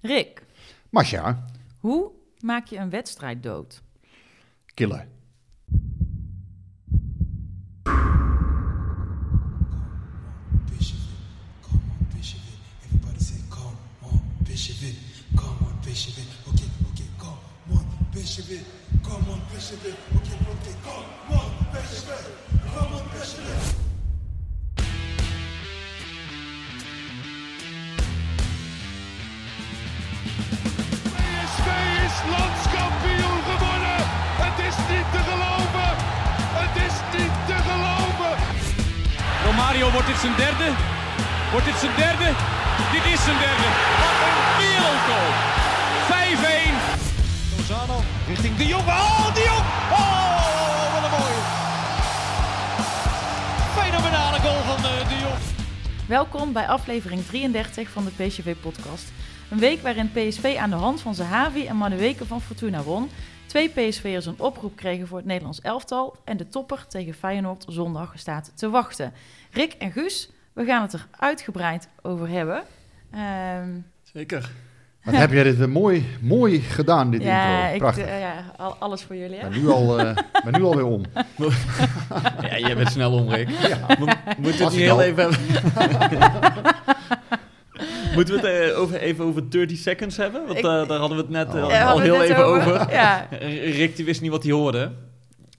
Rick, Masha, hoe maak je een wedstrijd dood? it, come on, come on, is landskampioen geworden. Het is niet te geloven. Het is niet te geloven. Romario, wordt dit zijn derde? Wordt dit zijn derde? Dit is zijn derde. Wat een wereldgoal. 5-1. Lozano richting De Jong. Oh, De Jong. Oh, Welkom bij aflevering 33 van de PSV-podcast. Een week waarin PSV aan de hand van Zahavi en Madueke van Fortuna won. Twee PSV'ers een oproep kregen voor het Nederlands elftal. En de topper tegen Feyenoord zondag staat te wachten. Rick en Guus, we gaan het er uitgebreid over hebben. Ehm, Zeker. Wat heb jij dit weer mooi, mooi gedaan, dit ja, intro. ik, Prachtig. eh, ja, al- alles voor jullie. Ik Hè? ben nu al, eh, ben nu alweer om. Ja, jij bent snel om, Rick. Mo- Moeten we het ik heel al. even hebben? Moeten we het eh, over, even over 30 seconds hebben? Want Ik- daar hadden we het net Oh. Al heel even over. Ja, Rick die wist niet wat hij hoorde.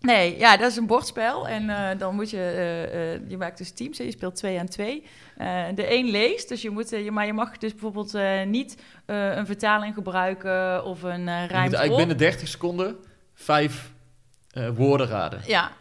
Nee, ja, dat is een bordspel. En eh, dan moet je, eh, eh, je maakt dus teams, hè. je speelt twee aan twee. De een leest, dus je moet, je, maar je mag dus bijvoorbeeld niet een vertaling gebruiken of een uh, Je moet eigenlijk binnen 30 seconden vijf woorden raden. Ja.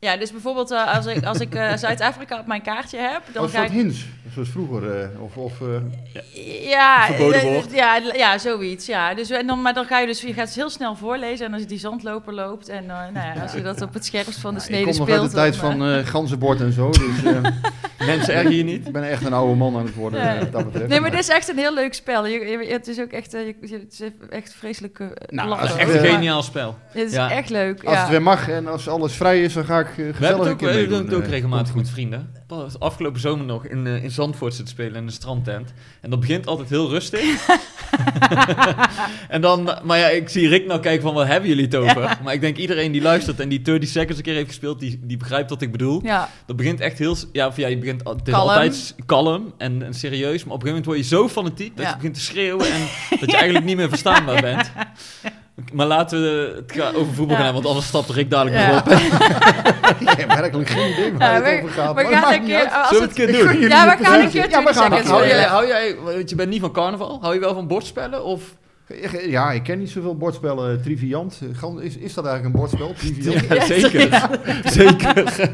Ja, dus bijvoorbeeld eh, als ik, als ik eh, Zuid-Afrika op mijn kaartje heb, dan Als ga dat ik... hints, zoals vroeger. eh, of, of, eh, Ja, woord. ja, ja, zoiets. Ja. Dus, en dan, maar dan ga je dus je gaat het heel snel voorlezen. En als die zandloper loopt en eh, nou ja, als je dat op het scherm van de ik snede kom nog speelt... uit de tijd dan, van ganzenbord en zo. Dus eh, Mensen erger je niet? ik ben echt een oude man aan het worden, Ja. wat dat betreft. Nee, maar dit is echt een heel leuk spel. Je, je- het is ook echt, je, het is echt vreselijk uh, Nou, lachen. als Echt een geniaal spel. Het is ja. echt leuk. Als ja. het weer mag en als alles vrij is, dan ga ik eh, We hebben een ook, we doen meedoen. het ook eh. regelmatig met vrienden. Pas Afgelopen zomer nog in, eh, in Zandvoort zitten spelen in de strandtent. En dat begint altijd heel rustig. en dan, maar ja, ik zie Rick nou kijken van, wat hebben jullie het over? Maar ik denk iedereen die luistert en die 30 seconds een keer heeft gespeeld, die, die begrijpt wat ik bedoel. Ja, Dat begint echt heel... Ja, of ja je begint, het is Kalm. altijd kalm en, en serieus. Maar op een gegeven moment word je zo fanatiek dat Ja. je begint te schreeuwen en dat je eigenlijk niet meer verstaanbaar bent. Maar laten we het over voetbal Ja. gaan, want anders stapt Rick dadelijk Ja. weer op. Ik heb werkelijk geen idee waar Ja, het we- over gaat. we gaan een keer... Als Zullen we het, een keer doen? Ja, we gaan een keer Ja, we 20 gaan Hou jij, hou jij, want je bent niet van carnaval, hou je wel van bordspellen? Of? Ja, ik ken niet zoveel bordspellen. Triviant. Eh, Gan- Is, is dat eigenlijk een bordspel? Triviant? Ja, zeker. zeker.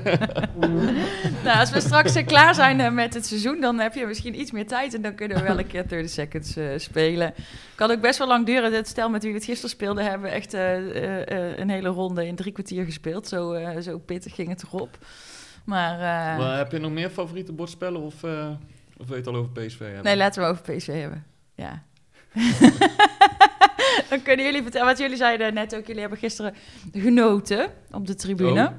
Nou, als we straks eh, klaar zijn eh, met het seizoen, dan heb je misschien iets meer tijd. En dan kunnen we wel een keer 30 seconds eh, spelen. Kan ook best wel lang duren. Het stel met wie we het gisteren speelden, hebben we echt eh, eh, eh, een hele ronde in drie kwartier gespeeld. Zo, eh, zo pittig ging het erop. Maar, eh, Maar heb je nog meer favoriete bordspellen of, eh, of wil je het al over PSV hebben? nee, laten we over PSV hebben. Ja. dan kunnen jullie vertellen, wat jullie zeiden net ook. Jullie hebben gisteren genoten op de tribune. Oh.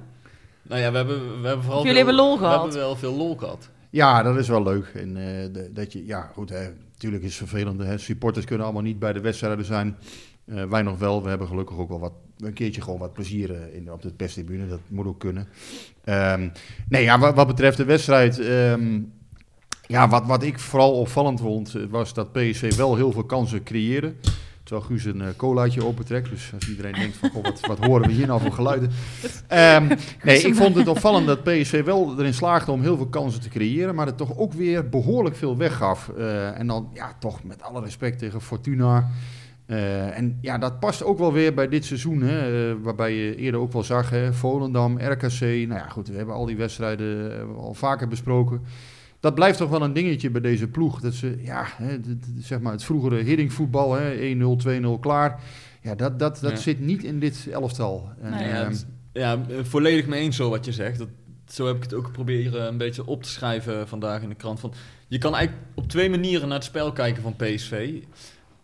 Nou ja, we hebben, we hebben vooral Jullie veel- hebben lol gehad. We hebben wel veel lol gehad. Ja, dat is wel leuk. En eh, de- dat je, ja, goed, hè, natuurlijk is het vervelend. Hè. Supporters kunnen allemaal niet bij de wedstrijden zijn. Eh, wij nog wel. We hebben gelukkig ook wel wat, een keertje gewoon wat plezier eh, in, op de perstribune. Dat moet ook kunnen. Ehm, nee, ja, wat, wat betreft de wedstrijd. ehm, ja, wat, wat ik vooral opvallend vond, eh, was dat PSV wel heel veel kansen creëerde. Terwijl Guus een eh, colaatje opentrekt. Dus als iedereen denkt van, wat, wat horen we hier nou voor geluiden? Ehm, nee, ik vond het opvallend dat PSV wel erin slaagde om heel veel kansen te creëren. Maar het toch ook weer behoorlijk veel weggaf. Eh, en dan, ja, toch met alle respect tegen Fortuna. En ja, dat past ook wel weer bij dit seizoen. Hè, waarbij je eerder ook wel zag, hè, Volendam, RKC. Nou ja, goed, we hebben al die wedstrijden al vaker besproken. Dat blijft toch wel een dingetje bij deze ploeg. Dat ze, ja, hè, zeg maar het vroegere hiddingvoetbal, hè, 1-0, 2-0 klaar. Ja, dat, dat, dat Ja. zit niet in dit elftal. En, Nee. Ja, ehm, het- ja, eh, volledig mee eens zo wat je zegt. Dat, zo heb ik het ook proberen een beetje op te schrijven vandaag in de krant. Van, je kan eigenlijk op twee manieren naar het spel kijken van PSV.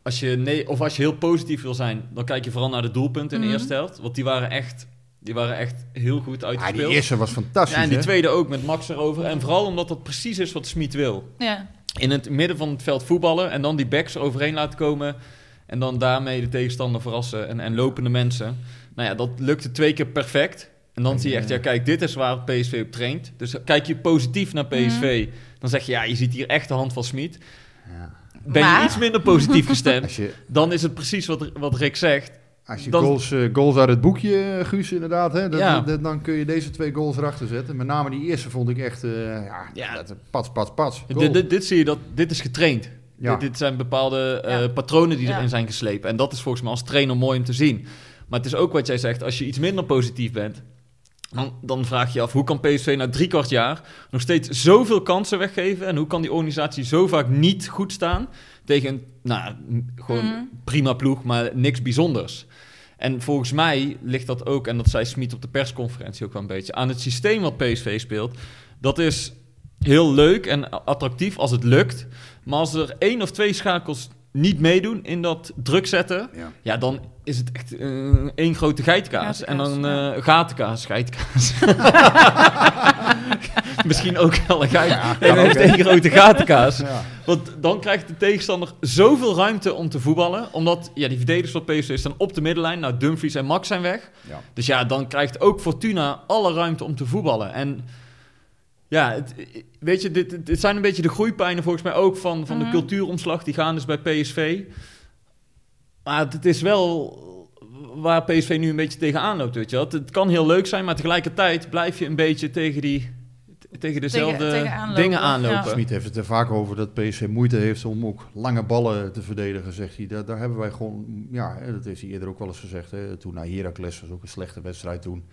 Als je nee, of als je heel positief wil zijn, dan kijk je vooral naar de doelpunten in de Mhm. eerste helft. Want die waren echt, die waren echt heel goed ja, uitgespeeld. die eerste was fantastisch. ja, en die hè? tweede ook met Max erover. En vooral omdat dat precies is wat Smit wil. Ja. In het midden van het veld voetballen en dan die backs eroverheen laten komen. En dan daarmee de tegenstander verrassen en, en lopende mensen. Nou ja, dat lukte twee keer perfect. En dan En, zie je echt, eh, ja kijk, dit is waar PSV op traint. Dus kijk je positief naar PSV, dan zeg je, ja, je ziet hier echt de hand van Smit. Ja. Ben Maar- je iets minder positief gestemd, je, dan is het precies wat, wat Rick zegt. Als je Dan- goals, eh, goals uit het boekje, eh, Guus, inderdaad, hè, dat, Ja. dat- dan kun je deze twee goals erachter zetten. Met name die eerste vond ik echt, eh, ja, Ja. dat, pats, pats, pats. Dit, zie je, dat, dit is getraind. Ja. Dit, dit zijn bepaalde eh, Ja. patronen die Ja. erin zijn geslepen. En dat is volgens mij als trainer mooi om te zien. Maar het is ook wat jij zegt, als je iets minder positief bent... Dan, dan vraag je je af, hoe kan PSV na drie kwart jaar nog steeds zoveel kansen weggeven? En hoe kan die organisatie zo vaak niet goed staan tegen een, nou, gewoon Mhm. prima ploeg, maar niks bijzonders? En volgens mij ligt dat ook, en dat zei Smit op de persconferentie ook wel een beetje, aan het systeem wat PSV speelt. Dat is heel leuk en attractief als het lukt. Maar als er één of twee schakels niet meedoen in dat druk zetten, Ja. ja, dan is het echt eh, één grote geitkaas. En dan eh gatenkaas, geitkaas. Misschien ook wel een geit. Ja, nee, dan één grote gatenkaas. Ja. Want dan krijgt de tegenstander zoveel ruimte om te voetballen. Omdat ja, die verdedigers van PSV staan op de middenlijn. Nou, Dumfries en Max zijn weg. Ja. Dus ja, dan krijgt ook Fortuna alle ruimte om te voetballen. En ja, het, weet je, dit, zijn een beetje de groeipijnen volgens mij ook van, van Mhm. de cultuuromslag. Die gaan dus bij PSV. Maar het is wel waar PSV nu een beetje tegenaan loopt, weet je wel. Het, het kan heel leuk zijn, maar tegelijkertijd blijf je een beetje tegen, die, tegen dezelfde tegen aanlopen, dingen ja. aanlopen. Smit heeft het er vaak over dat PSV moeite heeft om ook lange ballen te verdedigen, zegt hij. Daar, daar hebben wij gewoon, ja, hè, dat heeft hij eerder ook wel eens gezegd. Hè. Toen naar Heracles was ook een slechte wedstrijd toen.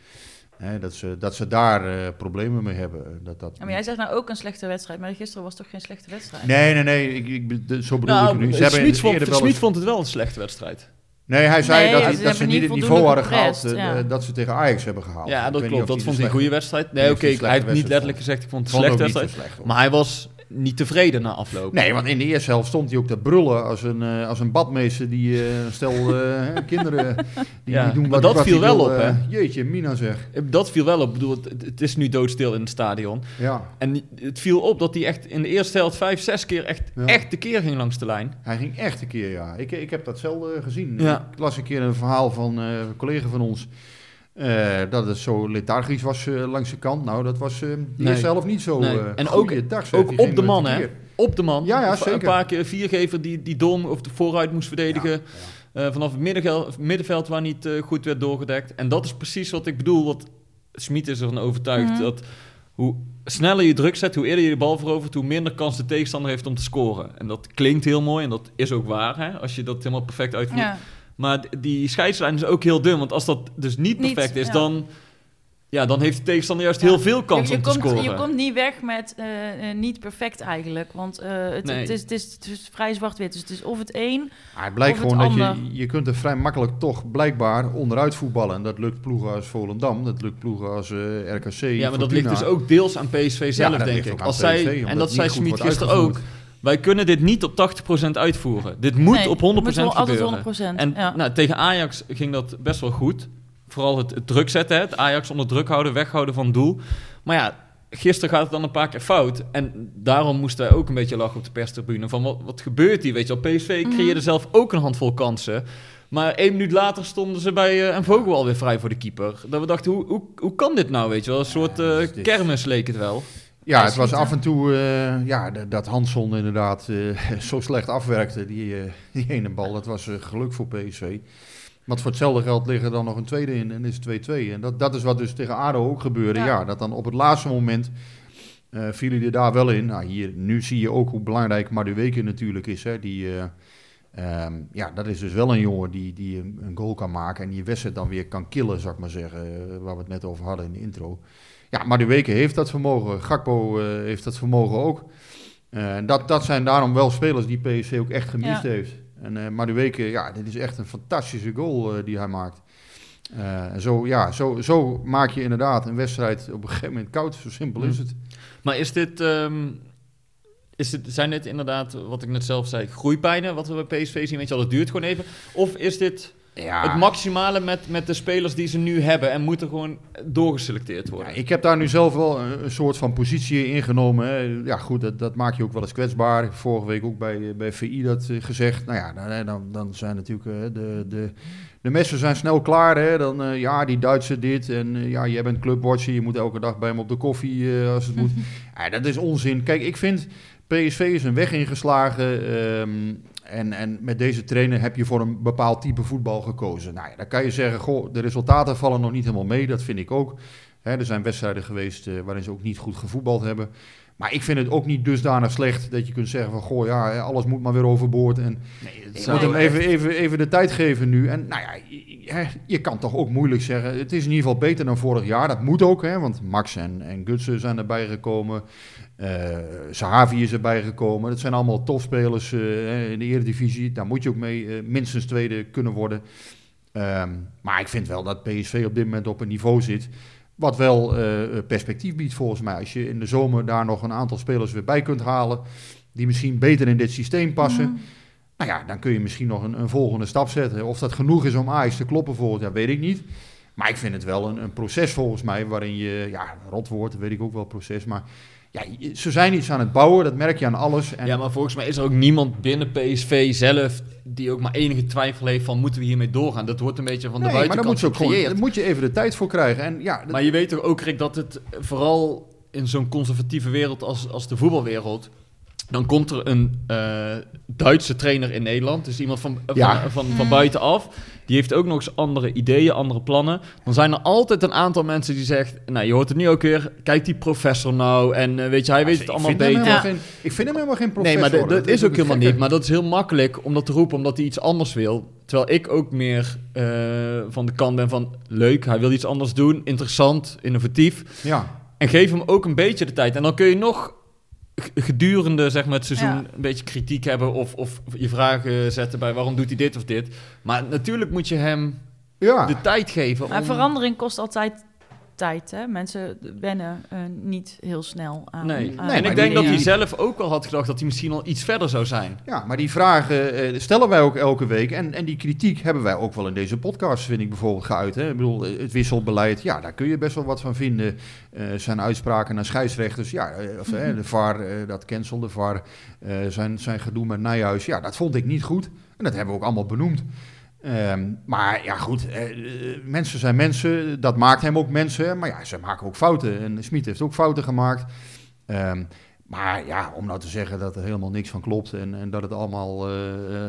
Hè, dat, ze, dat ze daar eh, problemen mee hebben. Dat, dat Ja, maar jij zegt nou ook een slechte wedstrijd, maar gisteren was toch geen slechte wedstrijd? Nee, nee, nee, ik, ik, de- zo bedoel ik het nu. Ze hebben Smit vond, eens- vond het wel een slechte wedstrijd. Nee, hij zei Nee, dat, ja, ze dat ze niet het niveau hadden gehaald eh, ja. dat ze tegen Ajax hebben gehaald. Ja, Ik dat klopt. Dat vond hij een goede wedstrijd. Nee, oké, hij heeft niet letterlijk gezegd, ik vond het een slechte wedstrijd. slecht. Maar hij was niet tevreden na afloop. Nee, want in de eerste helft stond hij ook te brullen als een, eh, als een badmeester die eh, stel eh, kinderen die, Ja, die doen maar wat, dat viel wel wil, op, hè? Jeetje, Mina zeg. Dat viel wel op. Ik bedoel, het, het is nu doodstil in het stadion. Ja, En het viel op dat hij echt in de eerste helft vijf, zes keer echt, Ja. echt de keer ging langs de lijn. hij ging echt een keer, ja. Ik, ik heb dat zelden eh, gezien. Ja. Ik las een keer een verhaal van een collega van ons. Eh, dat het zo lethargisch was eh, langs de kant. Nou, dat was eh Nee. helft niet zo. Nee. eh En ook- zeg, Ook op de man, een hè? Op de man. Ja, ja, Een zeker. paar keer viergever die, die dom of de vooruit moest verdedigen. Ja, ja. Eh, vanaf het middenveld waar niet goed werd doorgedekt. En dat is precies wat ik bedoel. Wat Smit is ervan overtuigd Mhm. dat hoe sneller je druk zet, hoe eerder je de bal verovert, hoe minder kans de tegenstander heeft om te scoren. En dat klinkt heel mooi en dat is ook waar, hè, als je dat helemaal perfect uitvoert. Maar die scheidslijn is ook heel dun, want als dat dus niet Niet, perfect is, ja. dan, ja, dan heeft de tegenstander juist Ja. heel veel kans je, je om te komt, scoren. Je komt niet weg met eh, eh, niet perfect eigenlijk. Want eh, het, Nee. het, is, het, is, het is vrij zwart-wit. Dus het is of het een. Maar het blijkt Of het gewoon dat je, je kunt er vrij makkelijk toch blijkbaar onderuit voetballen. En dat lukt ploegen als Volendam, dat lukt ploegen als eh, RKC, ja, maar dat ligt dus ook deels aan PSV zelf, denk ik. Als PSV, zij, en dat zei Smit gisteren ook. Wij kunnen dit niet op 80% uitvoeren. Dit moet Nee, op 100% het moet wel altijd gebeuren. 100%. En ja. nou, tegen Ajax ging dat best wel goed. Vooral het, het druk zetten, het Ajax onder druk houden, weghouden van het doel. Maar ja, gisteren gaat het dan een paar keer fout. En daarom moesten wij ook een beetje lachen op de perstribune. Van wat, wat gebeurt hier, weet je wel. PSV Mhm. creëerde zelf ook een handvol kansen. Maar één minuut later stonden ze bij eh en Vogel alweer vrij voor de keeper. Dat we dachten, hoe, hoe, hoe kan dit nou, weet je wel? Een soort eh, kermis leek het wel. Ja, het was af en toe eh, ja, dat Hansson inderdaad eh, zo slecht afwerkte, die, eh, die ene bal. Dat was geluk voor PSV. Want voor hetzelfde geld liggen dan nog een tweede in en is het 2-2. En dat, dat is wat dus tegen ADO ook gebeurde. Ja. Ja, dat dan op het laatste moment vielen die er daar wel in. Nou, hier, nu zie je ook hoe belangrijk Madueke natuurlijk is. Hè. Die, eh, ehm, ja, dat is dus wel een jongen die, die een, goal kan maken en die wedstrijd dan weer kan killen, zou ik maar zeggen. waar we het net over hadden in de intro. Ja, maar de Weken heeft dat vermogen. Gakpo eh, heeft dat vermogen ook. Eh, dat, dat zijn daarom wel spelers die PSV ook echt gemist Ja. heeft. En, eh maar de Weken, ja, dit is echt een fantastische goal die hij maakt. Eh, en zo, ja, zo, zo maak je inderdaad een wedstrijd op een gegeven moment koud. Zo simpel is Hm. het. Maar is dit, ehm, is dit, zijn dit inderdaad, wat ik net zelf zei, groeipijnen wat we bij PSV zien? Weet je dat duurt gewoon even. Of is dit Ja, het maximale met, met de spelers die ze nu hebben en moeten gewoon doorgeselecteerd worden? Ja, ik heb daar nu zelf wel een, een soort van positie ingenomen. Hè. Ja, goed, dat, dat maak je ook wel eens kwetsbaar. Vorige week ook bij, bij VI dat eh, gezegd. Nou ja, dan, dan, dan zijn natuurlijk eh, de, de, de messen zijn snel klaar. Hè. Dan, eh, ja, die Duitse dit. En ja, jij bent clubwatcher. Je moet elke dag bij hem op de koffie als het moet. Ja, dat is onzin. Kijk, ik vind PSV is een weg ingeslagen. ehm, en, en met deze trainer heb je voor een bepaald type voetbal gekozen. Nou ja, dan kan je zeggen, goh, de resultaten vallen nog niet helemaal mee. Dat vind ik ook. Er zijn wedstrijden geweest eh, waarin ze ook niet goed gevoetbald hebben. Maar ik vind het ook niet dusdanig slecht dat je kunt zeggen van... goh, ja, alles moet maar weer overboord. En Nee, het zou moet hem even, even, even de tijd geven nu. En nou ja, je, je kan toch ook moeilijk zeggen... het is in ieder geval beter dan vorig jaar. Dat moet ook, hè, want Max en, en Gutsen zijn erbij gekomen. Eh Sahavi is erbij gekomen. Dat zijn allemaal topspelers eh, in de Eredivisie. Daar moet je ook mee eh, minstens tweede kunnen worden. Ehm, maar ik vind wel dat PSV op dit moment op een niveau zit... wat wel perspectief biedt volgens mij. Als je in de zomer daar nog een aantal spelers weer bij kunt halen... die misschien beter in dit systeem passen... Mm. Nou ja, dan kun je misschien nog een, een volgende stap zetten. Of dat genoeg is om Ajax te kloppen volgend jaar, weet ik niet. Maar ik vind het wel een, een proces volgens mij, waarin je, ja, rotwoord, weet ik ook wel proces, maar ja, ze zijn iets aan het bouwen, dat merk je aan alles. En, Ja, maar volgens mij is er ook niemand binnen PSV zelf die ook maar enige twijfel heeft van moeten we hiermee doorgaan. Dat wordt een beetje van de nee, maar buitenkant daar moet, je ook gewoon, gecreëerd. daar moet je even de tijd voor krijgen. En ja, dat- Maar je weet toch ook, Rick, dat het vooral in zo'n conservatieve wereld als, als de voetbalwereld... Dan komt er een eh, Duitse trainer in Nederland. Dus iemand van, van, Ja. van, van, buitenaf. Die heeft ook nog eens andere ideeën, andere plannen. Dan zijn er altijd een aantal mensen die zeggen... Nou, je hoort het nu ook weer. Kijk die professor nou. En eh, weet je, hij weet het allemaal beter. helemaal Ja. geen- ik vind hem helemaal geen Nee, professor. maar dat, dat is ook helemaal niet. Maar dat is heel makkelijk om dat te roepen, omdat hij iets anders wil. Terwijl ik ook meer eh, van de kant ben van leuk, hij wil iets anders doen, interessant, innovatief. Ja, En geef hem ook een beetje de tijd. En dan kun je nog gedurende zeg maar, het seizoen Ja. een beetje kritiek hebben of, of je vragen zetten bij waarom doet hij dit of dit. Maar natuurlijk moet je hem ja. de tijd geven. Maar om- verandering kost altijd tijd. Hè? Mensen wennen eh, niet heel snel aan. Nee. aan en ik denk dat hij zelf ook wel had gedacht dat hij misschien al iets verder zou zijn. Ja, maar die vragen eh, stellen wij ook elke week. En, en die kritiek hebben wij ook wel in deze podcast, vind ik bijvoorbeeld, geuit. Hè? Ik bedoel, eh, het wisselbeleid, ja, daar kun je best wel wat van vinden. Eh, zijn uitspraken naar scheidsrechters, ja, eh, de VAR, dat cancel, de VAR, eh, zijn, zijn gedoe met Nijhuis, ja, dat vond ik niet goed. En dat hebben we ook allemaal benoemd. Ehm, maar ja, goed, eh, eh, mensen zijn mensen, dat maakt hem ook mensen. Maar ja, ze maken ook fouten. En Smit heeft ook fouten gemaakt. Ehm, maar ja, om nou te zeggen dat er helemaal niks van klopt en, en dat het allemaal, eh,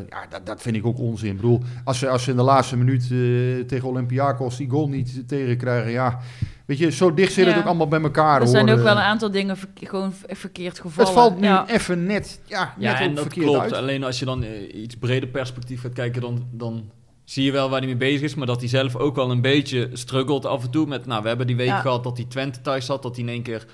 ja, dat, dat vind ik ook onzin. Ik bedoel, als ze, als ze in de laatste minuut eh, tegen Olympiakos die goal niet tegenkrijgen, ja, weet je, zo dicht zit het ook allemaal bij elkaar. Er zijn hoor. ook wel een aantal dingen verke- gewoon verkeerd gevallen. Het valt nu Ja. even net, ja, net Ja, en dat klopt. uit. Alleen als je dan iets breder perspectief gaat kijken, dan, dan zie je wel waar hij mee bezig is. Maar dat hij zelf ook wel een beetje struggelt af en toe. Met, nou, we hebben die week Ja. gehad dat hij Twente thuis had. Dat hij in één keer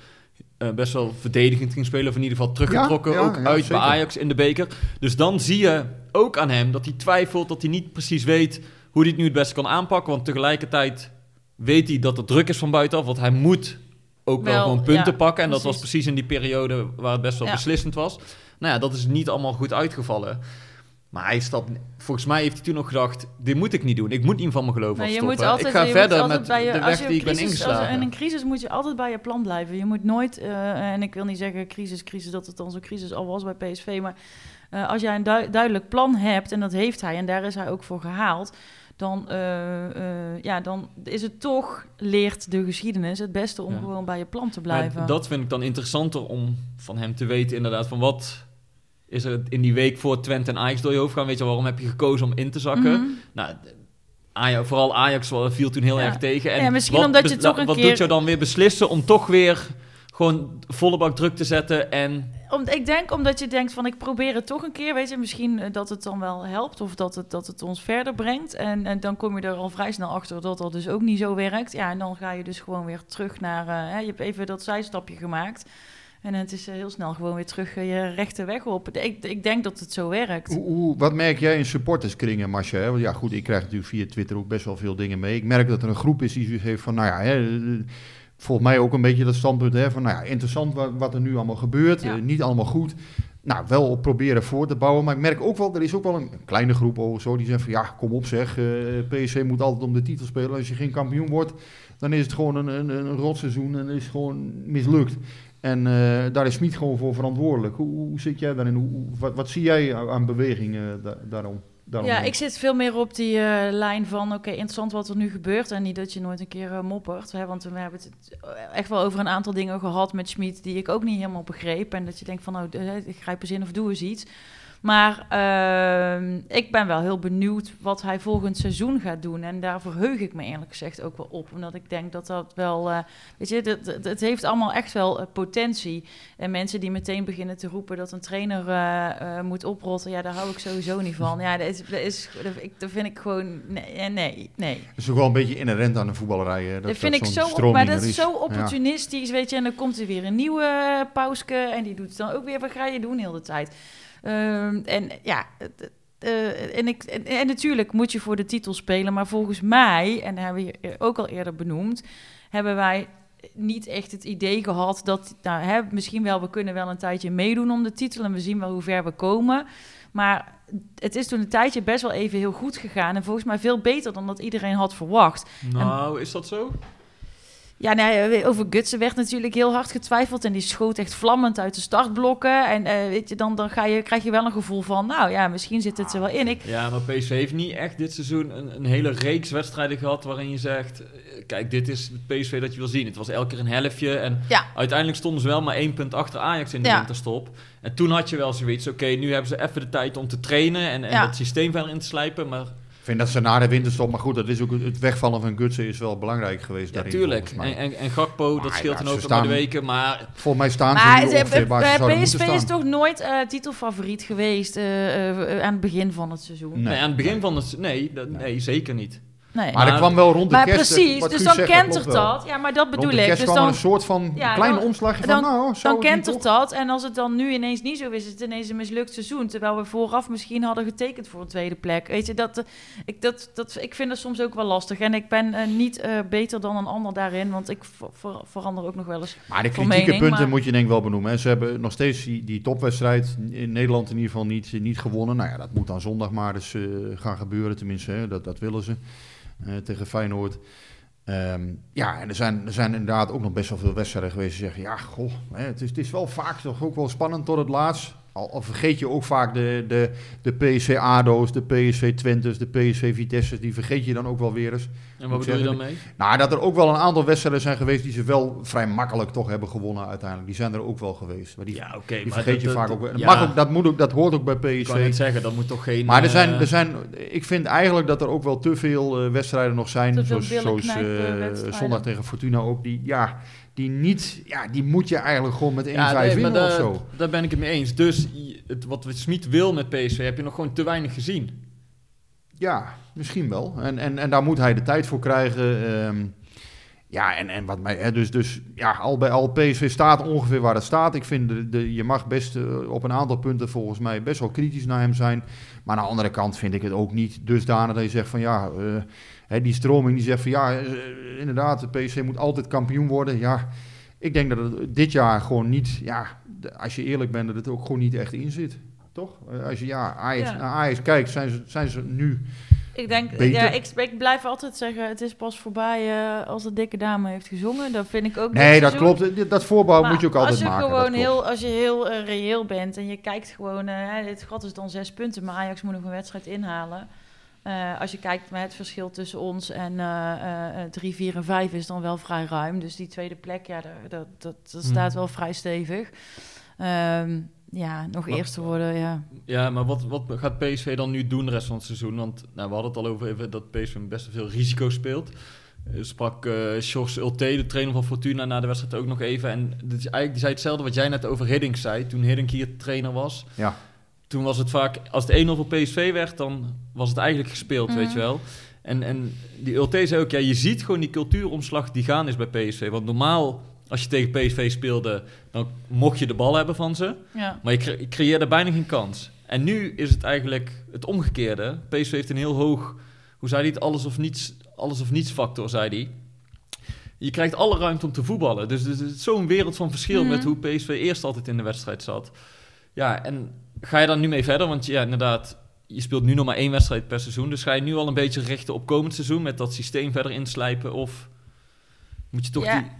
eh, best wel verdedigend ging spelen. Of in ieder geval teruggetrokken. Ja, ja, ook uit zeker. bij Ajax in de beker. Dus dan zie je ook aan hem dat hij twijfelt. Dat hij niet precies weet hoe hij het nu het beste kan aanpakken. Want tegelijkertijd weet hij dat er druk is van buitenaf. Want hij moet ook wel, Wel, gewoon punten pakken. En dat was precies. in die periode waar het best wel beslissend was. Nou ja, dat is niet allemaal goed uitgevallen. Maar hij stapt, volgens mij heeft hij toen nog gedacht: dit moet ik niet doen. Ik moet niet van me geloven Nee, je afstoppen. moet altijd, ik ga je verder met je, de weg die ik ben ingeslagen. In een crisis moet je altijd bij je plan blijven. Je moet nooit, eh, en ik wil niet zeggen crisis, crisis, dat het dan zo'n crisis al was bij PSV. Maar eh, als jij een dui- duidelijk plan hebt, en dat heeft hij, en daar is hij ook voor gehaald. Dan, eh, ja, dan is het toch, leert de geschiedenis, het beste om Ja. gewoon bij je plan te Maar blijven. dat vind ik dan interessanter om van hem te weten, inderdaad, van wat is er in die week voor Twente en Ajax door je hoofd gaan. Weet je, waarom heb je gekozen om in te zakken? Mhm. Nou, Ajax, vooral Ajax viel toen heel Ja. erg tegen. En Ja, misschien wat omdat je toch een Wat keer- doet jou dan weer beslissen om toch weer gewoon volle bak druk te zetten en... Om, ik denk omdat je denkt van ik probeer het toch een keer, weet je, misschien eh, dat het dan wel helpt of dat het, dat het ons verder brengt. En, en dan kom je er al vrij snel achter dat dat dus ook niet zo werkt. Ja, en dan ga je dus gewoon weer terug naar, eh, hè, je hebt even dat zijstapje gemaakt. En het is eh, heel snel gewoon weer terug eh, je rechte weg op. Ik, ik denk dat het zo werkt. Hoe, hoe- wat merk jij in supporterskringen, hè? Want ja, goed, ik krijg natuurlijk via Twitter ook best wel veel dingen mee. Ik merk dat er een groep is die zoiets heeft van, nou ja, hè, eh, volgens mij ook een beetje dat standpunt hè, van, nou ja, interessant wat, wat er nu allemaal gebeurt. Ja. eh, niet allemaal goed. Nou, wel op proberen voor te bouwen. Maar ik merk ook wel, er is ook wel een, een kleine groep of zo die zegt van, ja, kom op zeg, eh PSV moet altijd om de titel spelen. Als je geen kampioen wordt, dan is het gewoon een, een, een rotseizoen en is het gewoon mislukt. En eh, daar is Smit gewoon voor verantwoordelijk. Hoe, hoe zit jij daarin? Hoe, wat, wat zie jij aan aan beweging eh, da- daarom? daarom Ja, ik zit veel meer op die eh, lijn van, oké, interessant wat er nu gebeurt. En niet dat je nooit een keer moppert. Hè, want we hebben het echt wel over een aantal dingen gehad met Schmid die ik ook niet helemaal begreep. En dat je denkt van, nou, ik grijp eens in of doe eens iets. Maar ehm, ik ben wel heel benieuwd wat hij volgend seizoen gaat doen. En daar verheug ik me eerlijk gezegd ook wel op. Omdat ik denk dat dat wel... eh, weet je, het, heeft allemaal echt wel eh, potentie. En mensen die meteen beginnen te roepen dat een trainer eh, moet oprotten... ja, daar hou ik sowieso niet van. Ja, dat, is, dat, is, dat, ik, dat vind ik gewoon... Nee, nee, nee. Dat is ook wel een beetje inherent aan de voetballerij. hè, Dat, Dat, vind ik zo, op- maar dat is zo Ja. opportunistisch, weet je. En dan komt er weer een nieuwe pauske en die doet het dan ook weer. Wat ga je doen heel de tijd? Ehm, en ja, eh, en, ik, en, natuurlijk moet je voor de titel spelen. Maar volgens mij, en dat hebben we ook al eerder benoemd... hebben wij niet echt het idee gehad dat... Nou, hè, misschien wel, we kunnen wel een tijdje meedoen om de titel... en we zien wel hoe ver we komen... Maar het is toen een tijdje best wel even heel goed gegaan. En volgens mij veel beter dan dat iedereen had verwacht. Nou, is dat zo? Ja, nee, over Gutsen werd natuurlijk heel hard getwijfeld. En die schoot echt vlammend uit de startblokken. En eh, weet je, dan, dan ga je, krijg je wel een gevoel van... nou ja, misschien zit het er wel in. Ik, Ja, maar PSV heeft niet echt dit seizoen een, een hele reeks wedstrijden gehad waarin je zegt, eh, kijk, dit is het PSV dat je wil zien. Het was elke keer een helftje en Ja. uiteindelijk stonden ze wel maar één punt achter Ajax in de Ja. winterstop. En toen had je wel zoiets, oké, nu hebben ze even de tijd om te trainen en, en Ja. dat systeem verder in te slijpen, maar vind dat ze na de winterstop, maar goed, dat is ook het wegvallen van Gutsen is wel belangrijk geweest. ja, daarin, tuurlijk. En, en, en Gakpo, dat scheelt ja, dan ook maar de weken, maar Volgens mij staan maar ze nu ze- ongeveer waar ze eh, PSV is toch nooit eh, titelfavoriet geweest eh, eh, aan het begin van het seizoen? Nee. nee, aan het begin van het... Nee, dat, nee, zeker niet. Nee. Maar er Maar- kwam wel rond de Maar kerst... precies, wat dus dan zegt, dat kent er klopt wel. dat. Ja, maar dat bedoel ik. Dus dan, een soort van Ja, klein dan- omslagje van, dan- nou, zou dan het niet kent er toch? dat. En als het dan nu ineens niet zo is, is het ineens een mislukt seizoen. Terwijl we vooraf misschien hadden getekend voor een tweede plek. Weet je, dat, eh, ik, dat, dat, ik vind dat soms ook wel lastig. En ik ben eh, niet eh, beter dan een ander daarin, want ik ver- ver- verander ook nog wel eens. Maar de kritieke mening, punten maar- moet je denk ik wel benoemen. hè. Ze hebben nog steeds die, die topwedstrijd in Nederland in ieder geval niet, niet gewonnen. Nou ja, dat moet dan zondag maar eens eh, gaan gebeuren. Tenminste, hè, dat, dat willen ze eh, tegen Feyenoord. Ehm, ja, en er zijn, er zijn inderdaad ook nog best wel veel wedstrijden geweest die zeggen... ja, goh, het, is, het is wel vaak toch ook wel spannend tot het laatst. Al, al vergeet je ook vaak de, de, de PSV ADO's, de PSV Twentes, de PSV Vitesse's... die vergeet je dan ook wel weer eens. En wat bedoel je dan mee? Nou, dat er ook wel een aantal wedstrijden zijn geweest die ze wel vrij makkelijk toch hebben gewonnen uiteindelijk. Die zijn er ook wel geweest. Maar die, Ja, oké. die vergeet je vaak ook. wel. Ja, mag ook, dat, moet ook, dat hoort ook bij ik kan PSV. zeggen, dat moet toch geen... Maar er zijn, eh, er zijn, ik vind eigenlijk dat er ook wel te veel eh, wedstrijden nog zijn. Te veel zoals zoals eh, zondag tegen Fortuna ook. Die, ja, die niet, ja, die moet je eigenlijk gewoon met 1-5 Ja, nee, winnen of zo. daar ben ik het mee eens. Dus het, wat Smit wil met PSV heb je nog gewoon te weinig gezien. Ja, misschien wel. En, en, en daar moet hij de tijd voor krijgen. ehm. ja, en, en wat mij. Hè, dus, dus ja, al bij al PSV staat ongeveer waar het staat. Ik vind, de, de, je mag best eh, op een aantal punten volgens mij best wel kritisch naar hem zijn. Maar aan de andere kant vind ik het ook niet dusdanig dat je zegt van ja. eh, hè, die stroming die zegt van ja, eh, inderdaad, de PSV moet altijd kampioen worden. Ja, ik denk dat het dit jaar gewoon niet. Ja, als je eerlijk bent, dat het ook gewoon niet echt in zit. Toch? Eh, Als je ja, Ajax, Ja. naar Ajax kijkt, zijn ze, zijn ze nu Ik denk, Beter? ja, ik, ik blijf altijd zeggen, het is pas voorbij eh, als de dikke dame heeft gezongen. Dat vind ik ook. Nee, dat seizoen. klopt. Dat- voorbouw Maar moet je ook altijd als je maken. Gewoon heel, als je heel reëel bent en je kijkt gewoon, dit gat is dan zes punten, maar Ajax moet nog een wedstrijd inhalen. Eh, als je kijkt naar het verschil tussen ons en eh, eh, eh, drie, vier en vijf is dan wel vrij ruim. Dus die tweede plek, ja, daar- dat, dat, dat Hmm. staat wel vrij stevig. Ehm, ja, nog Wat- eerste worden, ja. Ja, maar wat, wat gaat PSV dan nu doen de rest van het seizoen? Want nou, we hadden het al over even dat PSV best wel veel risico speelt. eh, sprak eh Sjors Ulte, de trainer van Fortuna, na de wedstrijd ook nog even. En dit is eigenlijk, die zei hetzelfde wat jij net over Hiddink zei, toen Hiddink hier trainer was. Ja. Toen was het vaak, als het 1-0 voor PSV werd, dan was het eigenlijk gespeeld, weet je wel. En, en die Ulte zei ook, ja, je ziet gewoon die cultuuromslag die gaan is bij PSV. Want normaal, als je tegen PSV speelde, dan mocht je de bal hebben van ze. Ja. Maar je, cre- je creëerde bijna geen kans. En nu is het eigenlijk het omgekeerde. PSV heeft een heel hoog, hoe zei hij het, alles of niets, alles of niets factor, zei hij. Je krijgt alle ruimte om te voetballen. Dus het is zo'n wereld van verschil Mhm. met hoe PSV eerst altijd in de wedstrijd zat. Ja, en ga je dan nu mee verder? Want ja, inderdaad, je speelt nu nog maar één wedstrijd per seizoen. Dus ga je nu al een beetje richten op komend seizoen met dat systeem verder inslijpen? Of moet je toch Ja. die...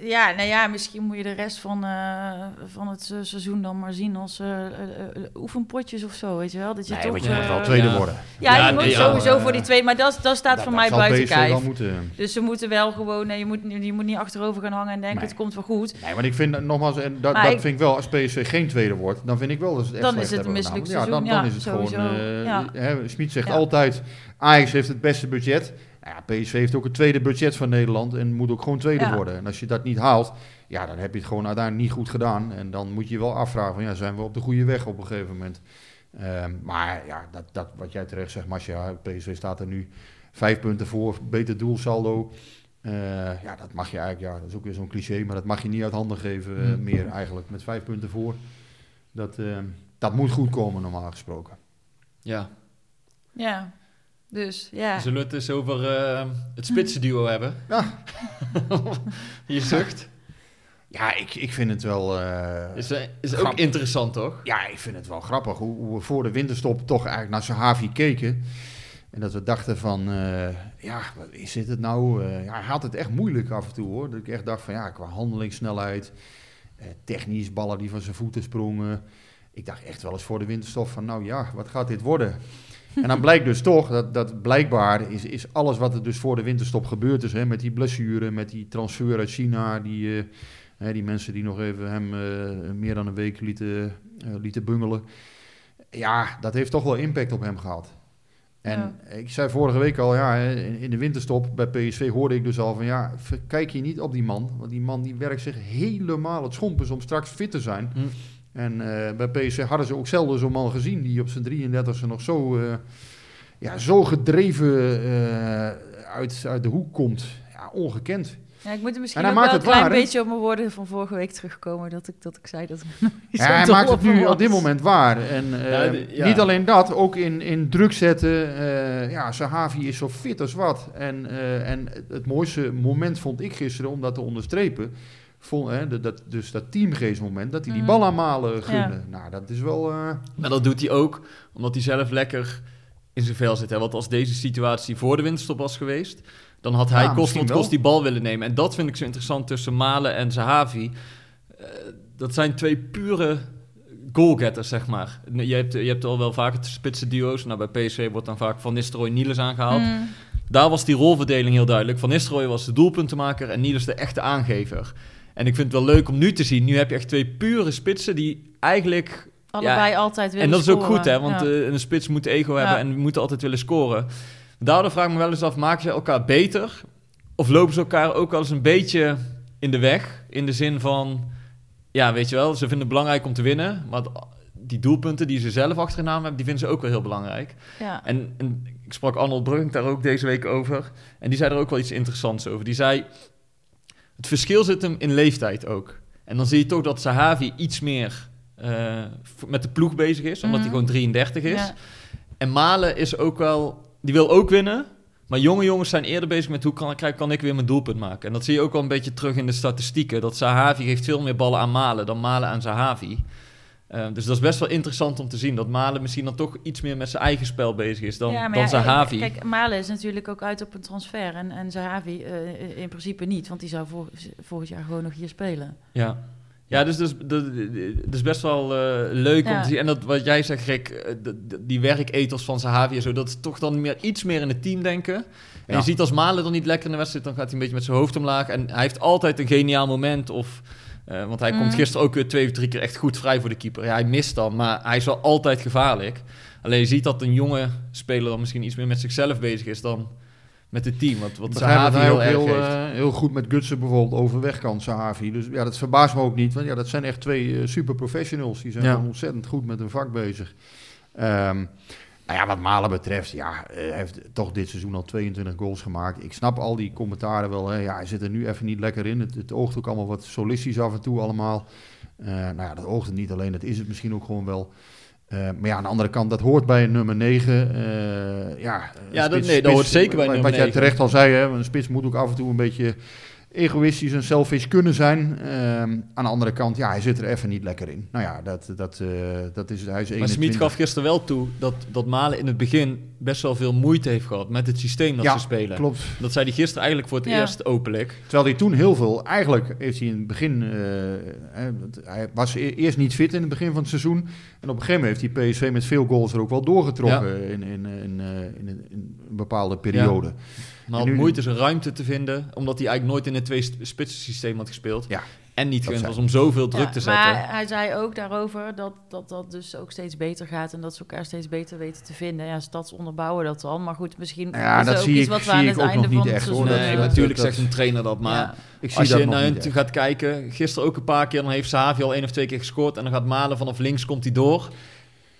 Ja, nou ja, misschien moet je de rest van, eh, van het se- seizoen dan maar zien als eh, eh, eh, oefenpotjes of zo, weet je wel? Dat je Nee, toch, want je moet eh, wel tweede ja. worden. Ja, Ja, je moet nee, sowieso voor die eh, twee, maar dat, dat staat Dat- voor dat mij buiten kijf. moeten. Dus ze moeten wel gewoon, nee, je, moet, je moet niet achterover gaan hangen en denken, Nee. het komt wel goed. Nee, maar ik vind dat- nogmaals, en dat, dat ik- vind ik wel, als PSV geen tweede wordt, dan vind ik wel dat ze het echt Dan is het een hebben misselijk gedaan. Ja, dan, dan is seizoen. het gewoon, sowieso. eh Ja. hè, Smit zegt Ja. altijd, Ajax heeft het beste budget. Nou Ja, PSV heeft ook het tweede budget van Nederland en moet ook gewoon tweede Ja. worden. En als je dat niet haalt, ja, dan heb je het gewoon uiteindelijk niet goed gedaan. En dan moet je je wel afvragen, van, ja, zijn we op de goede weg op een gegeven moment? Ehm, maar ja, dat, dat, wat jij terecht zegt, Marcia, PSV staat er nu vijf punten voor, beter doelsaldo. Eh, ja, dat mag je eigenlijk, ja, dat is ook weer zo'n cliché, maar dat mag je niet uit handen geven eh, Hmm. meer eigenlijk, met vijf punten voor. Dat, eh, dat moet goed komen, normaal gesproken. Ja, Ja, dus ja. zullen we het eens over eh, het spitsenduo hebben? Ja. je zucht. Ja, ik, ik vind het wel... eh, Is, eh, is ook interessant, toch? Ja, ik vind het wel grappig hoe, hoe we voor de winterstop toch eigenlijk naar Sahavi keken. En dat we dachten van, eh, ja, wat is dit het nou? Eh, ja, hij had het echt moeilijk af en toe hoor. Dat ik echt dacht van, ja, qua handelingssnelheid, eh, technisch, ballen die van zijn voeten sprongen. Ik dacht echt wel eens voor de winterstop van, nou ja, wat gaat dit worden? En dan blijkt dus toch dat, dat blijkbaar is, is alles wat er dus voor de winterstop gebeurd is, hè, met die blessure, met die transfer uit China, die, eh, hè, die mensen die nog even hem eh, meer dan een week lieten, eh, lieten bungelen. Ja, dat heeft toch wel impact op hem gehad. En ik zei vorige week al, ja, hè, in in de winterstop bij PSV hoorde ik dus al van, ja, kijk je niet op die man. Want die man die werkt zich helemaal het schompens om straks fit te zijn. Hm. En eh, bij PSV hadden ze ook zelden zo'n man gezien die op zijn 33e nog zo, eh, ja, zo gedreven eh, uit, uit de hoek komt. Ja, ongekend. Ja, ik moet er misschien ook wel een klein waar, beetje op mijn woorden van vorige week terugkomen. Dat ik, dat ik zei dat ik Ja, hij maakt het nu op dit moment waar. En eh, Ja, de- ja. niet alleen dat, ook in, in druk zetten. eh, ja, Sahavi is zo fit als wat. En, eh, en het- het mooiste moment vond ik gisteren, om dat te onderstrepen... Vond, hè, dat- dat, dus dat teamgeestmoment, dat hij die Mm. bal aan Malen gunde. Ja. Nou, dat is wel... eh, Maar dat doet hij ook omdat hij zelf lekker in zijn vel zit. Hè? Want als deze situatie voor de winterstop was geweest, dan had hij Ja, kost wat kost die bal willen nemen. En dat vind ik zo interessant tussen Malen en Zahavi. Eh, dat zijn twee pure goalgetters, zeg maar. Je hebt, je hebt al wel vaker de spitse duo's. Nou, bij PSV wordt dan vaak Van Nistelrooy Niels aangehaald. Mm. Daar was die rolverdeling heel duidelijk. Van Nistelrooy was de doelpuntenmaker en Niels de echte aangever. En ik vind het wel leuk om nu te zien. Nu heb je echt twee pure spitsen die eigenlijk Allebei altijd willen en dat is ook goed, hè? Want Ja. eh, een spits moet ego Ja. hebben en moeten altijd willen scoren. Daardoor vraag ik me wel eens af, maken ze elkaar beter? Of lopen ze elkaar ook wel eens een beetje in de weg? In de zin van, ja, weet je wel, ze vinden het belangrijk om te winnen. Maar die doelpunten die ze zelf achter de naam hebben, die vinden ze ook wel heel belangrijk. ja. En, en ik sprak Arnold Brugink daar ook deze week over. En die zei er ook wel iets interessants over. Die zei, het verschil zit hem in leeftijd ook. En dan zie je toch dat Sahavi iets meer eh, met de ploeg bezig is, omdat hij Mhm. gewoon 33 is. Ja. En Malen is ook wel, die wil ook winnen. Maar jonge jongens zijn eerder bezig met hoe kan, ik- kan ik weer mijn doelpunt maken. En dat zie je ook wel een beetje terug in de statistieken. Dat Sahavi geeft veel meer ballen aan Malen dan Malen aan Sahavi. Eh, dus dat is best wel interessant om te zien. Dat Malen misschien dan toch iets meer met zijn eigen spel bezig is dan, Ja, maar dan ja, Sahavi. Kijk, Malen is natuurlijk ook uit op een transfer. En, en Zahavi eh, in principe niet. Want die zou vol, volgend jaar gewoon nog hier spelen. Ja. Ja, dus dat is, dat, dat is best wel eh, leuk om te zien. En dat, wat jij zegt, Rick, eh, die werketels van Sahavi en zo, dat is toch dan meer, iets meer in het team denken. En Ja. je ziet als Malen dan niet lekker in de wedstrijd, dan gaat hij een beetje met zijn hoofd omlaag. En hij heeft altijd een geniaal moment. Of, eh, want hij komt gisteren ook weer twee of drie keer echt goed vrij voor de keeper. Ja, hij mist dan, maar hij is wel altijd gevaarlijk. Alleen je ziet dat een jonge speler dan misschien iets meer met zichzelf bezig is dan met het team. Wat, wat hij heel heel, eh, heel goed met Gutsen bijvoorbeeld overweg kan, Sahavi. Dus ja, dat verbaast me ook niet. Want ja, dat zijn echt twee eh, super professionals. Die zijn Ja. ontzettend goed met hun vak bezig. Ehm, nou ja, wat Malen betreft, ja, eh, hij heeft toch dit seizoen al 22 goals gemaakt. Ik snap al die commentaren wel. Hè. Ja, hij zit er nu even niet lekker in. Het, het oogt ook allemaal wat solistisch af en toe allemaal. Eh, nou ja, dat oogt het niet alleen, dat is het misschien ook gewoon wel. Eh, maar ja, aan de andere kant, dat hoort bij een nummer 9. eh, ja, Ja, dat- nee, dat hoort zeker bij nummer Wat jij 9. terecht al zei, hè, een spits moet ook af en toe een beetje egoïstisch en selfish kunnen zijn. Ehm, aan de andere kant, ja, hij zit er even niet lekker in. Nou ja, dat, dat, eh, dat is, hij is Maar 21. Smit gaf gisteren wel toe dat, dat Malen in het begin best wel veel moeite heeft gehad met het systeem dat Ja, ze spelen. Klopt. Dat zei hij gisteren eigenlijk voor het Ja. eerst openlijk. Terwijl hij toen heel veel, eigenlijk heeft hij in het begin, eh, hè, het- hij was e- eerst niet fit in het begin van het seizoen. En op een gegeven moment heeft hij PSV met veel goals er ook wel doorgetrokken in, in, in, eh, in, een- in een bepaalde periode. Maar had nu- moeite zijn ruimte te vinden, omdat hij eigenlijk nooit in het twee-spitsen systeem had gespeeld. Ja. En niet gewend was om zoveel druk Ja, te zetten. Maar hij zei ook daarover dat, dat dat dus ook steeds beter gaat en dat ze elkaar steeds beter weten te vinden. Ja, stads onderbouwen dat dan. Maar goed, misschien Ja, is dat er ook zie iets ik- wat we aan het einde niet van het seizoen... Nee, natuurlijk dat- zegt een trainer dat, maar ja. Ik zie als dat je naar echt. gaat kijken, gisteren ook een paar keer, dan heeft Savi al één of twee keer gescoord en dan gaat Malen vanaf links komt hij door.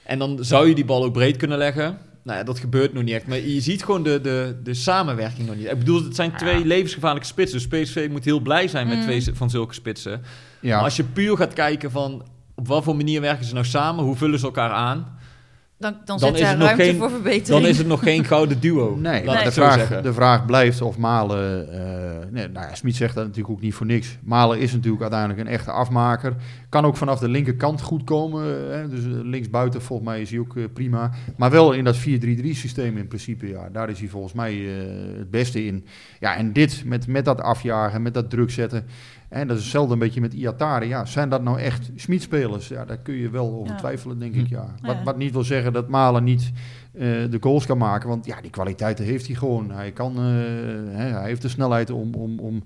En dan zou je die bal ook breed kunnen leggen. Nou ja, dat gebeurt nog niet echt. Maar je ziet gewoon de, de, de samenwerking nog niet. Ik bedoel, het zijn twee levensgevaarlijke spitsen. Dus PSV moet heel blij zijn met Mm. twee van zulke spitsen. Ja. Maar als je puur gaat kijken van op wat voor manier werken ze nou samen, hoe vullen ze elkaar aan, Dan, dan, Dan zit is daar het nog ruimte geen- voor verbetering. dan is het nog geen gouden duo. Nee, de, vraag, de vraag blijft of Malen... eh nee, nou ja, Smit zegt dat natuurlijk ook niet voor niks. Malen is natuurlijk uiteindelijk een echte afmaker. Kan ook vanaf de linkerkant goed komen. Hè, dus eh, linksbuiten volgens mij is hij ook eh, prima. Maar wel in dat 4-3-3 systeem in principe. Ja, daar is hij volgens mij eh, het beste in. Ja, en dit met, met dat afjagen, met dat druk zetten... En dat is hetzelfde een beetje met Iatare. Ja, zijn dat nou echt Smit-spelers? Ja, daar kun je wel over Ja. twijfelen, denk Hm. ik. Ja. Wat, wat niet wil zeggen dat Malen niet eh, de goals kan maken. Want ja, die kwaliteiten heeft hij gewoon. Hij, kan, eh, hè, hij heeft de snelheid om, om, om,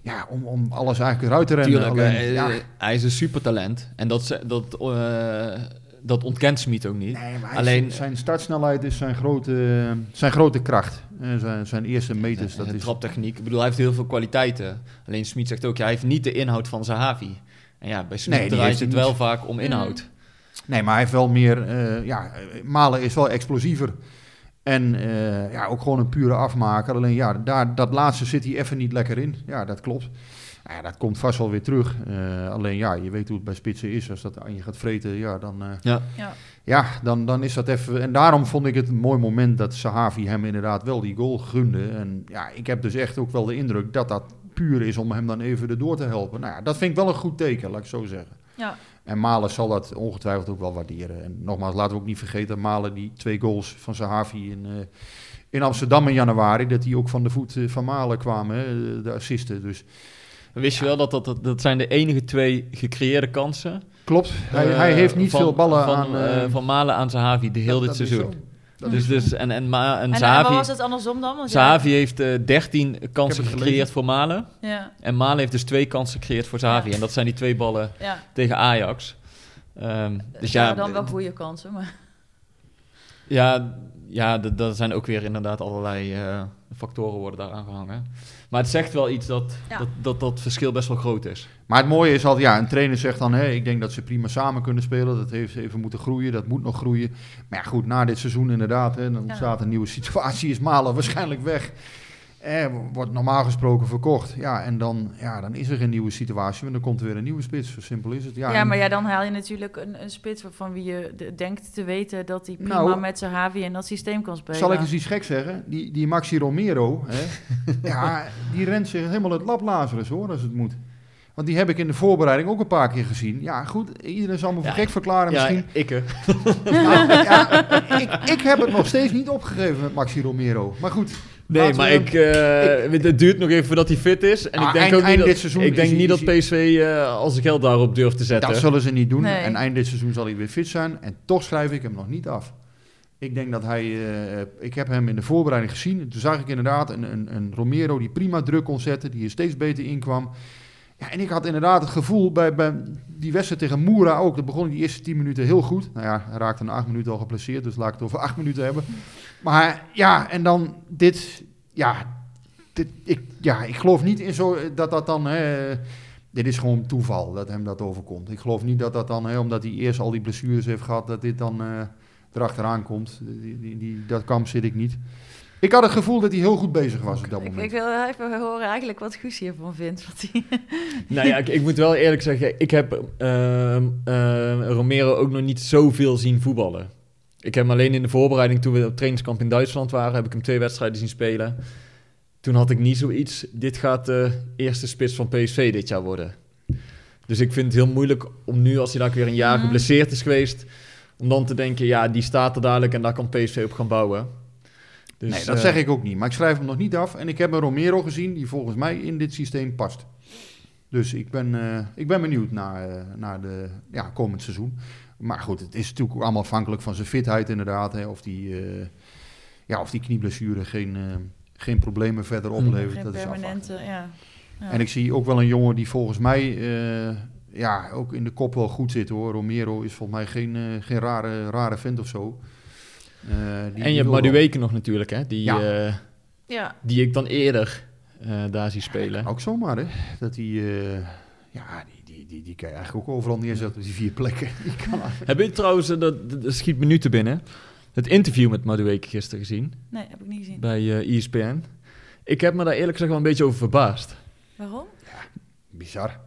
ja, om, om alles eigenlijk eruit te rennen. Tuurlijk, Alleen, eh, ja, hij is een supertalent. En dat, dat, eh, dat ontkent Smit ook niet. nee, maar hij- alleen- zijn startsnelheid is zijn grote, zijn grote kracht. Eh, zijn, zijn eerste meters. Dat de is, traptechniek. Ik bedoel, hij heeft heel veel kwaliteiten. Alleen Smit zegt ook, ja, hij heeft niet de inhoud van Zahavi. En ja, bij Smit Nee, draait het wel niet. vaak om inhoud. Nee, maar hij heeft wel meer. eh, ja, Malen is wel explosiever. En eh, ja, ook gewoon een pure afmaker. Alleen ja, daar, dat laatste zit hij even niet lekker in. Ja, dat klopt. Nou ja, dat komt vast wel weer terug. Eh, alleen ja, je weet hoe het bij spitsen is. Als dat aan je gaat vreten, ja, dan, eh, Ja. Ja. ja, dan, dan is dat even. En daarom vond ik het een mooi moment dat Sahavi hem inderdaad wel die goal gunde. En ja, ik heb dus echt ook wel de indruk dat dat puur is om hem dan even erdoor te helpen. Nou ja, dat vind ik wel een goed teken, laat ik zo zeggen. Ja. En Malen zal dat ongetwijfeld ook wel waarderen. En nogmaals, laten we ook niet vergeten, Malen die twee goals van Sahavi in, eh, in Amsterdam in januari, dat die ook van de voet van Malen kwamen, hè, de assisten. Dus Wist je wel dat dat, dat dat zijn de enige twee gecreëerde kansen? klopt, hij, eh, hij heeft niet van- veel ballen van, aan... eh, eh, van Malen aan Zahavi de heel dat- dit dat seizoen. Dus, is zo. dus, en, en, Ma- en En, en Zahavi, waar was het andersom dan? Want Zahavi heeft eh 13 kansen gecreëerd voor Malen. Ja, En Malen heeft dus twee kansen gecreëerd voor Zahavi. Ja. En dat zijn die twee ballen ja. tegen Ajax. Ehm, dus ja, dan wel goede kansen. Maar... Ja, ja dat zijn ook weer inderdaad allerlei eh, factoren worden daar aangehangen. Maar het zegt wel iets dat, Ja. dat, dat dat verschil best wel groot is. Maar het mooie is altijd, ja, een trainer zegt dan, hè, ik denk dat ze prima samen kunnen spelen. Dat heeft even moeten groeien, dat moet nog groeien. Maar ja, goed, na dit seizoen inderdaad, hè, dan ontstaat een nieuwe situatie, is Malen waarschijnlijk weg. Eh, wordt normaal gesproken verkocht. Ja, en dan, ja, dan is er geen nieuwe situatie, want dan komt er weer een nieuwe spits. Zo simpel is het. Ja, Ja, en- maar ja, dan haal je natuurlijk een, een spits van wie je de- denkt te weten dat hij prima Nou, met zijn Havi in dat systeem kan spelen. Zal ik eens iets gek zeggen? Die, die Maxi Romero, hè, ja, die rent zich helemaal het lab Lazarus hoor, als het moet. Want die heb ik in de voorbereiding ook een paar keer gezien. Ja, goed, iedereen zal me voor Ja, gek verklaren misschien. Ja, ik hè. Nou, ja, ik, ik heb het nog steeds niet opgegeven met Maxi Romero. Maar goed. Nee, laten maar we- ik, eh, het duurt nog even voordat hij fit is. En Ah, ik denk eind- ook niet dat, dit seizoen ik denk niet dat PSV eh al zijn geld daarop durft te zetten. Dat zullen ze niet doen. Nee. En eind dit seizoen zal hij weer fit zijn. En toch schrijf ik hem nog niet af. Ik denk dat hij... eh, ik heb hem in de voorbereiding gezien. Toen zag ik inderdaad een, een, een Romero die prima druk kon zetten. Die er steeds beter inkwam. Ja, en ik had inderdaad het gevoel bij, bij die wedstrijd tegen Moera ook. Dat begon in die eerste 10 minuten heel goed. Nou ja, hij raakte na 8 minuten al geplaceerd. Dus laat ik het over 8 minuten hebben. Maar ja, en dan dit... ja, dit, ik, ja, ik geloof niet in zo dat dat dan. Hè, dit is gewoon toeval dat hem dat overkomt. Ik geloof niet dat dat dan, hè, omdat hij eerst al die blessures heeft gehad, dat dit dan eh, erachteraan komt. Die, die, dat kamp zit ik niet. Ik had het gevoel dat hij heel goed bezig was op dat Ik, moment. ik wil even horen eigenlijk wat Guus hiervan vindt. Wat hij... Nou ja, ik, ik moet wel eerlijk zeggen, ik heb ehm, ehm, Romero ook nog niet zoveel zien voetballen. Ik heb hem alleen in de voorbereiding, toen we op trainingskamp in Duitsland waren, heb ik hem twee wedstrijden zien spelen. Toen had ik niet zoiets, dit gaat de eerste spits van PSV dit jaar worden. Dus ik vind het heel moeilijk om nu, als hij daar weer een jaar geblesseerd is geweest, om dan te denken, ja, die staat er dadelijk en daar kan PSV op gaan bouwen. Dus, nee, dat eh, zeg ik ook niet. Maar ik schrijf hem nog niet af. En ik heb een Romero gezien die volgens mij in dit systeem past. Dus ik ben, eh, ik ben benieuwd naar, eh, naar de ja, komend seizoen. Maar goed, het is natuurlijk allemaal afhankelijk van zijn fitheid inderdaad. Hè, of, die, eh, ja, of die knieblessure geen, eh, geen problemen verder Mm. oplevert. Geen dat is permanente, ja. ja. En ik zie ook wel een jongen die volgens mij eh, ja, ook in de kop wel goed zit hoor. Romero is volgens mij geen, eh, geen rare, rare vent of zo. Eh, die- en je hebt Madueke nog natuurlijk, hè, die, Ja. eh, ja. die ik dan eerder eh, daar zie spelen. Ook zomaar, hè? Dat die, eh, ja, die, die, die, die kan je eigenlijk ook overal neerzetten op die vier plekken. Die kan eigenlijk- Heb je trouwens, dat, schiet me nu te binnen, het interview met Madueke gisteren gezien Nee, heb ik niet gezien. bij eh ESPN? Ik heb me daar eerlijk gezegd wel een beetje over verbaasd. Waarom? Bizar.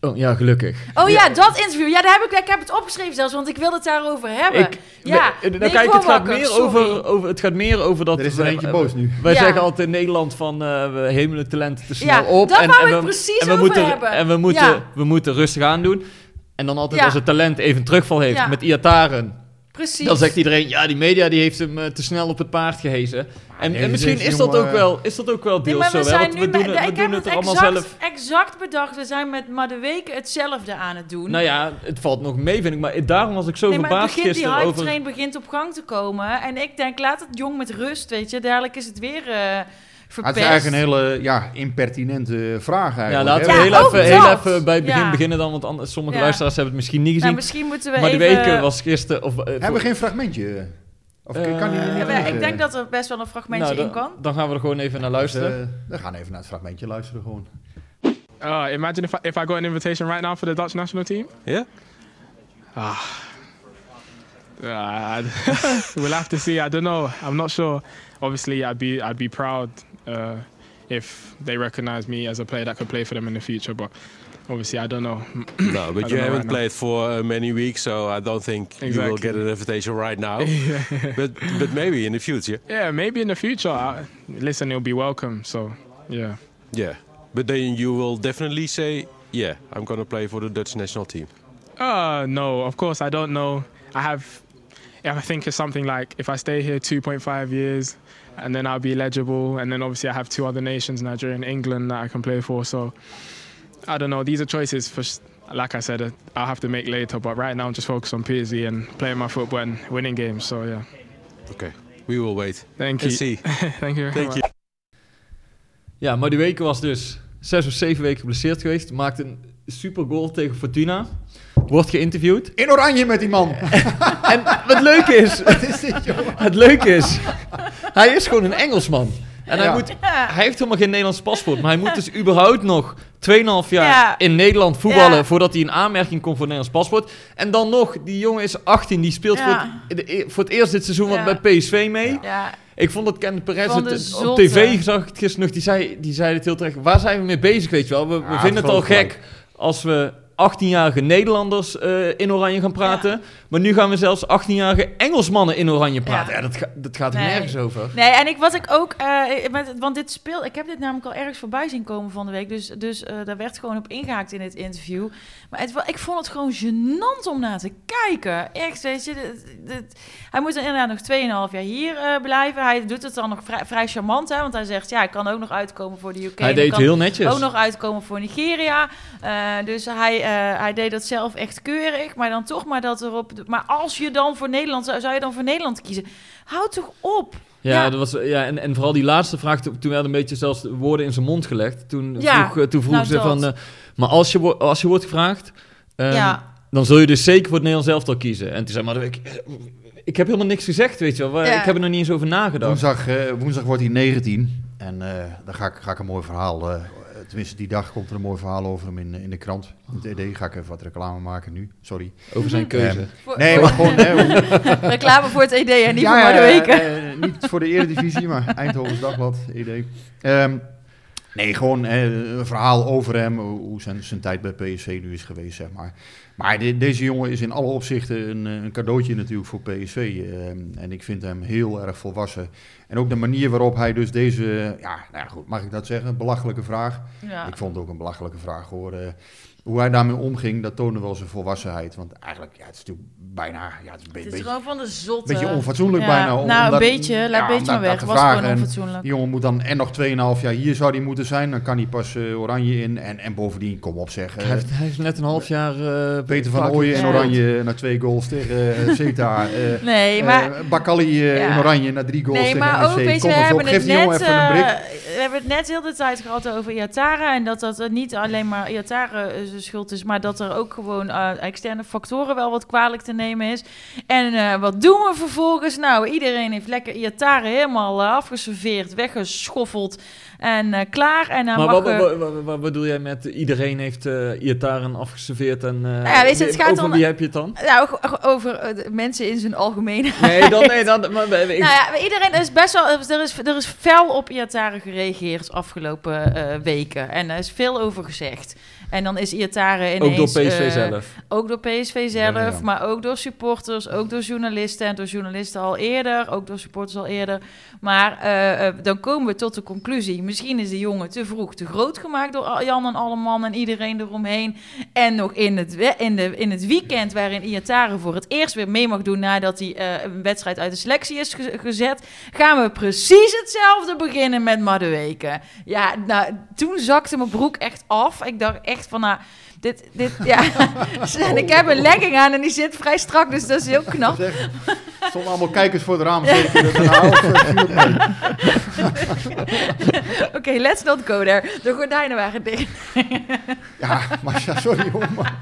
Oh, ja, gelukkig. Oh ja, dat interview. Ja, daar heb ik, ik heb het opgeschreven zelfs, want ik wilde het daarover hebben. Ik, ja, nee, nou, nee, kijk, het gaat, meer sorry. over, over, het gaat meer over dat... Er is er eentje boos nu. Wij Ja. zeggen altijd in Nederland van uh, we hemelen talenten te snel Ja, op. daar en, wou en ik we, precies en we over moeten, hebben. En we moeten, Ja. we moeten rustig aan doen. En dan altijd Ja. als het talent even terugval heeft Ja. met Iataren. Precies. Dan zegt iedereen, ja, die media die heeft hem eh, te snel op het paard gehezen. En, deze- en misschien is dat, jongen- ook wel, is dat ook wel Nee, deels maar we zo. Zijn nu we doen, met- het- we ik doen heb het het allemaal exact, zelf. exact bedacht. We zijn met maar de weken hetzelfde aan het doen. Nou ja, het valt nog mee, vind ik. Maar daarom was ik zo nee, maar het verbaasd begint, die gisteren hype over... train begint op gang te komen. En ik denk, laat het jong met rust, weet je. Dadelijk is het weer eh verpest. het is eigenlijk een hele ja, impertinente vraag Ja, eigenlijk. laten we Ja, heel, even, heel even bij het begin Ja. beginnen dan. Want anders, sommige Ja. luisteraars hebben het misschien niet gezien. Nou, misschien moeten we maar de weken was gisteren... Of, eh, Hebben we geen fragmentje? Of kan die Eh, niet Ja, ik denk dat er best wel een fragmentje Nou, in kan. dan, gaan we er gewoon even naar Dus, luisteren. eh, we gaan even naar het fragmentje luisteren gewoon. Uh, imagine if I, if I got an invitation right now for the Dutch national team. Yeah? Ah. Uh, we'll have to see. I don't know. I'm not sure. Obviously, I'd be I'd be proud uh, if they recognise me as a player that could play for them in the future. But obviously, I don't know. No, but you haven't right played for uh, many weeks, so I don't think you will get an invitation right now. but but maybe in the future. yeah, maybe in the future. I, listen, it'll be welcome. So yeah. Yeah. But then you will definitely say, yeah, I'm going to play for the Dutch national team. Uh, no, of course I don't know. I have, I think it's something like if I stay here 2.5 years, and then I'll be eligible, and then obviously I have two other nations, Nigeria and England, that I can play for. So I don't know. These are choices for, like I said, uh, I'll have to make later. But right now I'm just focused on PSV and playing my football and winning games. So yeah, Okay. We will wait thank you. see. thank you. Thank you. Ja, maar die weken was dus zes of zeven weken geblesseerd geweest. Maakte een super goal tegen Fortuna. Wordt geïnterviewd. In oranje met die man. En wat leuk is, Wat is dit, joh? het leuke is, hij is gewoon een Engelsman. En hij, moet, hij heeft helemaal geen Nederlands paspoort. Maar hij moet dus überhaupt nog 2,5 jaar Ja. in Nederland voetballen... Ja. voordat hij in aanmerking komt voor een Nederlands paspoort. En dan nog, die jongen is 18, die speelt Ja. voor, het, e- voor het eerst dit seizoen Ja. wat bij PSV mee. Ja, Ik vond dat Kenneth Perez, het, op tv zag ik het gisteren nog, die zei, die zei het heel terecht. Waar zijn we mee bezig, weet je wel? We, we Ja, vinden het al gek als we 18-jarige Nederlanders eh, in oranje gaan praten. Maar nu gaan we zelfs 18-jarige Engelsmannen in oranje praten. Ja, Ja. dat, ga- dat gaat er Nee. nergens over. Nee, en ik, wat ik ook, met, want dit speel, ik heb dit namelijk al ergens voorbij zien komen van de week, dus, dus eh, daar werd gewoon op ingehaakt in het interview. Maar het, ik vond het gewoon gênant om naar te kijken. Echt, weet je, dit- dit- hij moet dan inderdaad nog 2,5 jaar hier blijven. Hij doet het dan nog vrij, vrij charmant, hè, want hij zegt, ja, ik kan ook nog uitkomen voor de UK. hij deed kan heel netjes. ook nog uitkomen voor Nigeria. Dus hij, eh, hij deed dat zelf echt keurig. Maar dan toch maar dat erop. Maar als je dan voor Nederland zou, zou je dan voor Nederland kiezen? Houd toch op. Ja, Ja. Dat was, ja en, en vooral die laatste vraag, toen toen werden een beetje zelfs de woorden in zijn mond gelegd. Toen Ja, vroeg, eh, toen vroeg nou ze dat. van, eh, maar als je, als je wordt gevraagd, ehm, ja. dan zul je dus zeker voor het Nederlands elftal kiezen. En toen zei maar, ik, ik heb helemaal niks gezegd, weet je wel. Ja. Ik heb er nog niet eens over nagedacht. Woensdag, eh, woensdag wordt hij 19. En eh daar ga ik, ga ik een mooi verhaal, eh, tenminste die dag komt er een mooi verhaal over hem in, in de krant. In het ED ga ik even wat reclame maken nu, sorry. Over zijn keuze. Ehm, Voor- nee, maar gewoon... Reclame voor het ED en niet Ja, voor de weken. eh, niet voor de Eredivisie, maar Eindhovens Dagblad, ED. Ehm, nee, gewoon eh, een verhaal over hem, hoe zijn, zijn tijd bij PSV nu is geweest, zeg maar. Maar de- deze jongen is in alle opzichten een, eh, een cadeautje natuurlijk voor PSV. ehm, en ik vind hem heel erg volwassen. En ook de manier waarop hij dus deze, ja, nou ja, goed, mag ik dat zeggen, belachelijke vraag. Ja. Ik vond het ook een belachelijke vraag hoor. eh, hoe hij daarmee omging, dat toonde wel zijn volwassenheid. Want eigenlijk, ja, het is natuurlijk bijna, ja, het is een be- Het is beetje gewoon van de zotte. beetje onfatsoenlijk Ja, bijna. om- Nou, om een beetje. Laat ja, een beetje maar weg. was gewoon vragen. En onfatsoenlijk. Die jongen moet dan en nog 2,5 jaar hier zou hij moeten zijn. Dan kan hij pas eh, oranje in. En, en bovendien, kom op zeg. eh, hij, heeft, hij heeft net een half jaar... eh, Peter van Ooyen in Ja. oranje naar twee goals tegen eh Zeta. eh Nee, maar... eh, Bakali eh, Ja. in oranje naar drie goals Nee, tegen maar ook, weet je, Kom we hebben, geef die jongen net, even een eh, brik. we hebben het net heel de tijd gehad over Iatara. En dat dat eh, niet alleen maar Iatara eh, zijn schuld is, maar dat er ook gewoon eh, externe factoren wel wat kwalijk te nemen is. En eh, wat doen we vervolgens? Nou, iedereen heeft lekker Iatara helemaal eh, afgeserveerd, weggeschoffeld en eh, klaar. En dan Maar mag wat, wat, wat, wat- wat bedoel jij met iedereen heeft uh, Iataren afgeserveerd en... eh, ja, weet je, het gaat over dan- wie heb je het dan? nou, over mensen in zijn algemeen. Nee, dan, nee, dan, maar, ik, Nou ja, iedereen er is best wel. Er is, er is fel op Iatare gereageerd afgelopen weken. En er is veel over gezegd. En dan is Iatare ineens... ook door PSV zelf. Ook door PSV zelf, Ja, ja. maar ook door supporters, ook door journalisten en door journalisten al eerder, ook door supporters al eerder. Maar eh, eh, dan komen we tot de conclusie, misschien is de jongen te vroeg te groot gemaakt door Jan en Alleman en iedereen eromheen. En nog in het, in de, in het weekend waarin Iatare voor het eerst weer mee mag doen nadat hij eh, een wedstrijd uit de selectie is ge- gezet, gaan we precies hetzelfde beginnen met Madueke. Ja, nou, toen zakte mijn broek echt af. Ik dacht echt van, nou, dit, dit, ja. en ik heb een legging aan en die zit vrij strak, dus dat is heel knap. Zeg, er stonden allemaal kijkers voor het raam. Eh. Oké, let's not go there. De gordijnen waren dicht. Ja, maar ja, sorry hoor. Maar,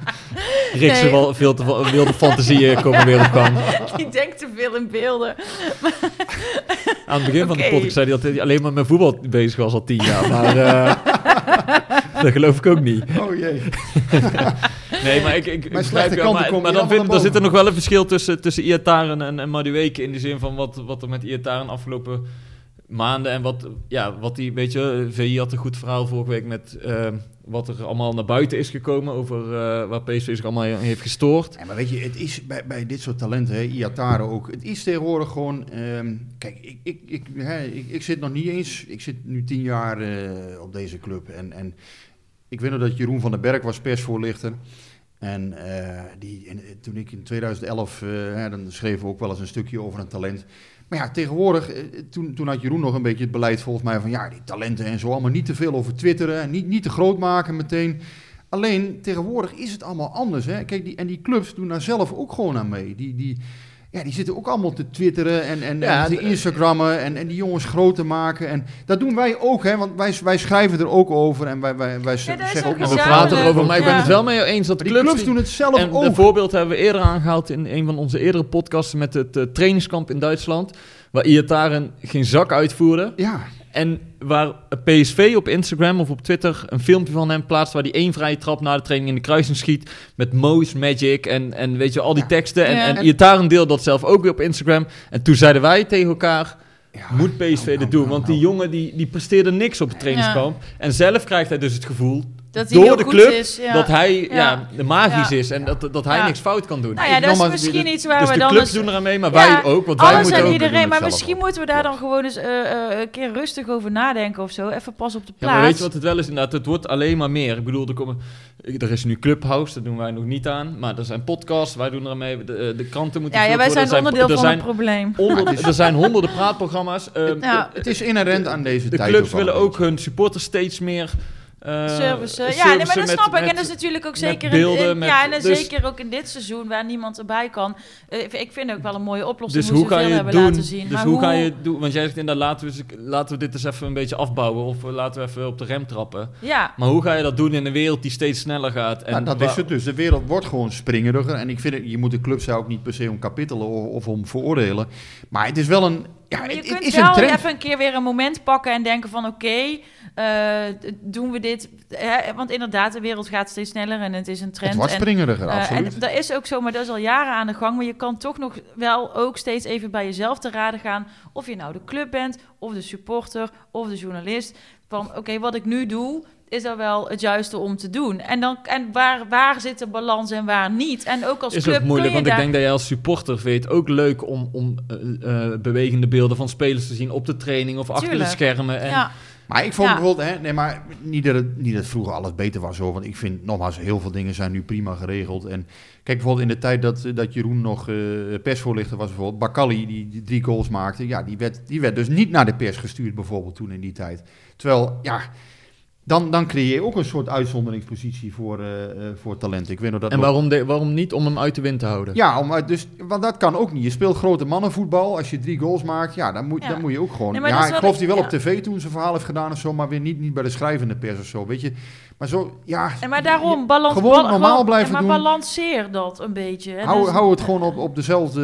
nee. wel veel te wilde fantasieën komen weer op gang. Die denkt te veel in beelden. Aan het begin van de podcast zei hij dat hij alleen maar met voetbal bezig was al tien jaar. Maar eh, dat geloof ik ook niet. oh jee. Nee, maar ik, ik, begrijp je, maar, maar dan, vind, dan zit er nog wel een verschil tussen, tussen Iataren en, en Madueke. In de zin van wat, wat er met Iataren afgelopen maanden en wat, ja, wat die, weet je, VI had een goed verhaal vorige week met eh, wat er allemaal naar buiten is gekomen over eh, waar PSV zich allemaal heeft gestoord. Ja, maar weet je, het is bij, bij dit soort talenten, hè, Iatare ook, het is tegenwoordig gewoon... ehm, kijk, ik, ik, ik, hè, ik, ik zit nog niet eens... Ik zit nu tien jaar eh, op deze club. En, en ik weet nog dat Jeroen van den Berg was persvoorlichter. En eh, die, eh, toen ik in 2011, eh, dan schreven we ook wel eens een stukje over een talent. Maar ja, tegenwoordig, toen, toen had Jeroen nog een beetje het beleid volgens mij van... Ja, die talenten en zo, allemaal niet te veel over twitteren. En niet, niet te groot maken meteen. Alleen, tegenwoordig is het allemaal anders. Hè? Kijk, die, en die clubs doen daar zelf ook gewoon aan mee. Die, die, ja, die zitten ook allemaal te twitteren en, en, Ja, en te d- Instagrammen en, en die jongens groot te maken. En dat doen wij ook, hè, want wij, wij schrijven er ook over en wij, wij, zeggen ook nog We praten erover, maar ik ben Ja. het wel mee eens dat die clubs... clubs doen het zelf en ook. een voorbeeld hebben we eerder aangehaald in een van onze eerdere podcasts met het eh, trainingskamp in Duitsland. Waar Iataren geen zak uitvoerde. Ja, En waar PSV op Instagram of op Twitter een filmpje van hem plaatst... waar hij één vrije trap na de training in de kruising schiet... met Mo's Magic en, en weet je, al die Ja. teksten. En, Ja. en Iataren deelde dat zelf ook weer op Instagram. En toen zeiden wij tegen elkaar... ja. Moet PSV Nou, dit nou, doen? nou, Want die nou. jongen die, die presteerde niks op het trainingskamp. En zelf krijgt hij dus het gevoel Dat hij door heel de goed club is. Ja. dat hij ja. Ja. de magisch Ja. is en dat, dat hij Ja. niks fout kan doen. Nou ja, dat is misschien dit- iets waar dus we de dan... clubs eens- doen eraan mee, maar Ja, wij ook. Want wij moeten en ook... iedereen, maar misschien moeten we daar dan gewoon eens eh, eh, een keer rustig over nadenken of zo. Even pas op de Ja, plaats. maar weet je wat het wel is? Inderdaad, het wordt alleen maar meer. Ik bedoel, er, komen, er is nu Clubhouse, dat doen wij nog niet aan. Maar er zijn podcasts, wij doen er mee. De, eh, de kranten moeten ja, ja, wij zijn worden. onderdeel er van zijn, het probleem. er zijn honderden praatprogramma's. Ehm, Ja. Het is inherent aan deze de tijd. clubs wel willen ook hun supporters steeds meer... eh, service. Ja, nee, maar dat met- snap ik. en dat is natuurlijk ook zeker beelden, in, in- met- ja, en dan dus- zeker ook in dit seizoen waar niemand erbij kan. Eh, ik vind ook wel een mooie oplossing Dus hoe, hoe veel je hebben doen? laten zien. Dus maar hoe ga je het doen? Want jij zegt inderdaad, laten we, laten we dit eens even een beetje afbouwen. Of eh, laten we even op de rem trappen. Ja, Maar hoe ga je dat doen in een wereld die steeds sneller gaat? En Nou, dat is het dus. De wereld wordt gewoon springeriger. En ik vind het, je moet de clubs daar ook niet per se om kapitelen of, of om veroordelen. Maar het is wel een, ja, Maar je het, kunt het is wel een trend. even een keer weer een moment pakken en denken van oké, eh, doen we dit? Hè, want inderdaad, de wereld gaat steeds sneller en het is een trend. Het wordt en, springeriger, eh, absoluut. en dat is ook zo, maar dat is al jaren aan de gang. Maar je kan toch nog wel ook steeds even bij jezelf te raden gaan. Of je nou de club bent, of de supporter, of de journalist. Van oké, wat ik nu doe, is dat wel het juiste om te doen? En, dan, en waar, waar zit de balans en waar niet? En ook als is club ook moeilijk, kun want ik denk dat jij als supporter vindt het ook leuk om, om eh, eh, bewegende beelden van spelers te zien op de training of achter Tuurlijk. de schermen. En, Ja, Maar ik vond Ja. bijvoorbeeld, hè, nee, maar niet dat, het, niet dat vroeger alles beter was hoor. Want ik vind nogmaals, heel veel dingen zijn nu prima geregeld. En kijk bijvoorbeeld in de tijd dat, dat Jeroen nog eh, persvoorlichter was, bijvoorbeeld Bakali, die, die drie goals maakte. Ja, die werd, die werd dus niet naar de pers gestuurd, bijvoorbeeld toen in die tijd. Terwijl, ja, dan, dan creëer je ook een soort uitzonderingspositie voor, eh, eh, voor talent. Ik weet nog dat en waarom, de, waarom niet om hem uit de wind te houden? Ja, om, uit- dus, want dat kan ook niet. Je speelt grote mannenvoetbal. Als je drie goals maakt, ja, dan moet, Ja. dan moet je ook gewoon... Nee, ja, ik geloof die wel ja. op tv toen zijn verhaal heeft gedaan of zo, maar weer niet, niet bij de schrijvende pers of zo, weet je. Maar zo, ja... En maar daarom, balans, Gewoon normaal gewoon- blijven ja, maar doen. balanceer dat een beetje. hè. Hou, Dus- hou het gewoon op, op dezelfde...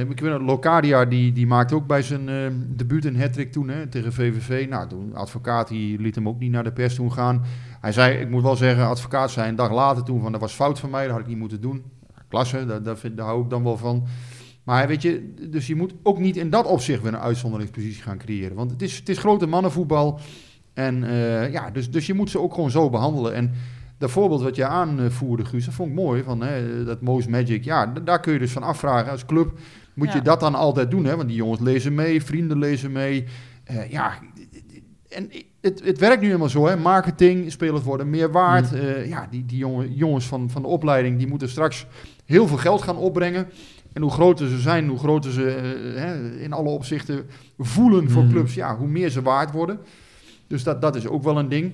eh, Ik weet Locadia, die, die maakte ook bij zijn eh debuut een hat toen hè, tegen VVV. Nou, toen advocaat, die liet hem ook niet naar de pers toen gaan. Hij zei, ik moet wel zeggen, advocaat zei een dag later toen van, dat was fout van mij, dat had ik niet moeten doen. Klasse, daar, daar, vind, daar hou ik dan wel van. Maar weet je, dus je moet ook niet in dat opzicht weer een uitzonderingspositie gaan creëren. Want het is, het is grote mannenvoetbal. En eh, ja, dus, dus je moet ze ook gewoon zo behandelen. En dat voorbeeld wat je aanvoerde, Guus, dat vond ik mooi. Van, hè, dat Mo's Magic, ja, daar kun je dus van afvragen als club. Moet je dat dan altijd doen? Hè? Want die jongens lezen mee, vrienden lezen mee. Eh, ja, en het, het werkt nu helemaal zo, hè? Marketing, spelers worden meer waard. Mm. Eh, ja, die, die jongen, jongens van, van de opleiding, die moeten straks heel veel geld gaan opbrengen. En hoe groter ze zijn, hoe groter ze hè, in alle opzichten voelen voor Mm. clubs, ja, hoe meer ze waard worden. Dus dat, dat is ook wel een ding.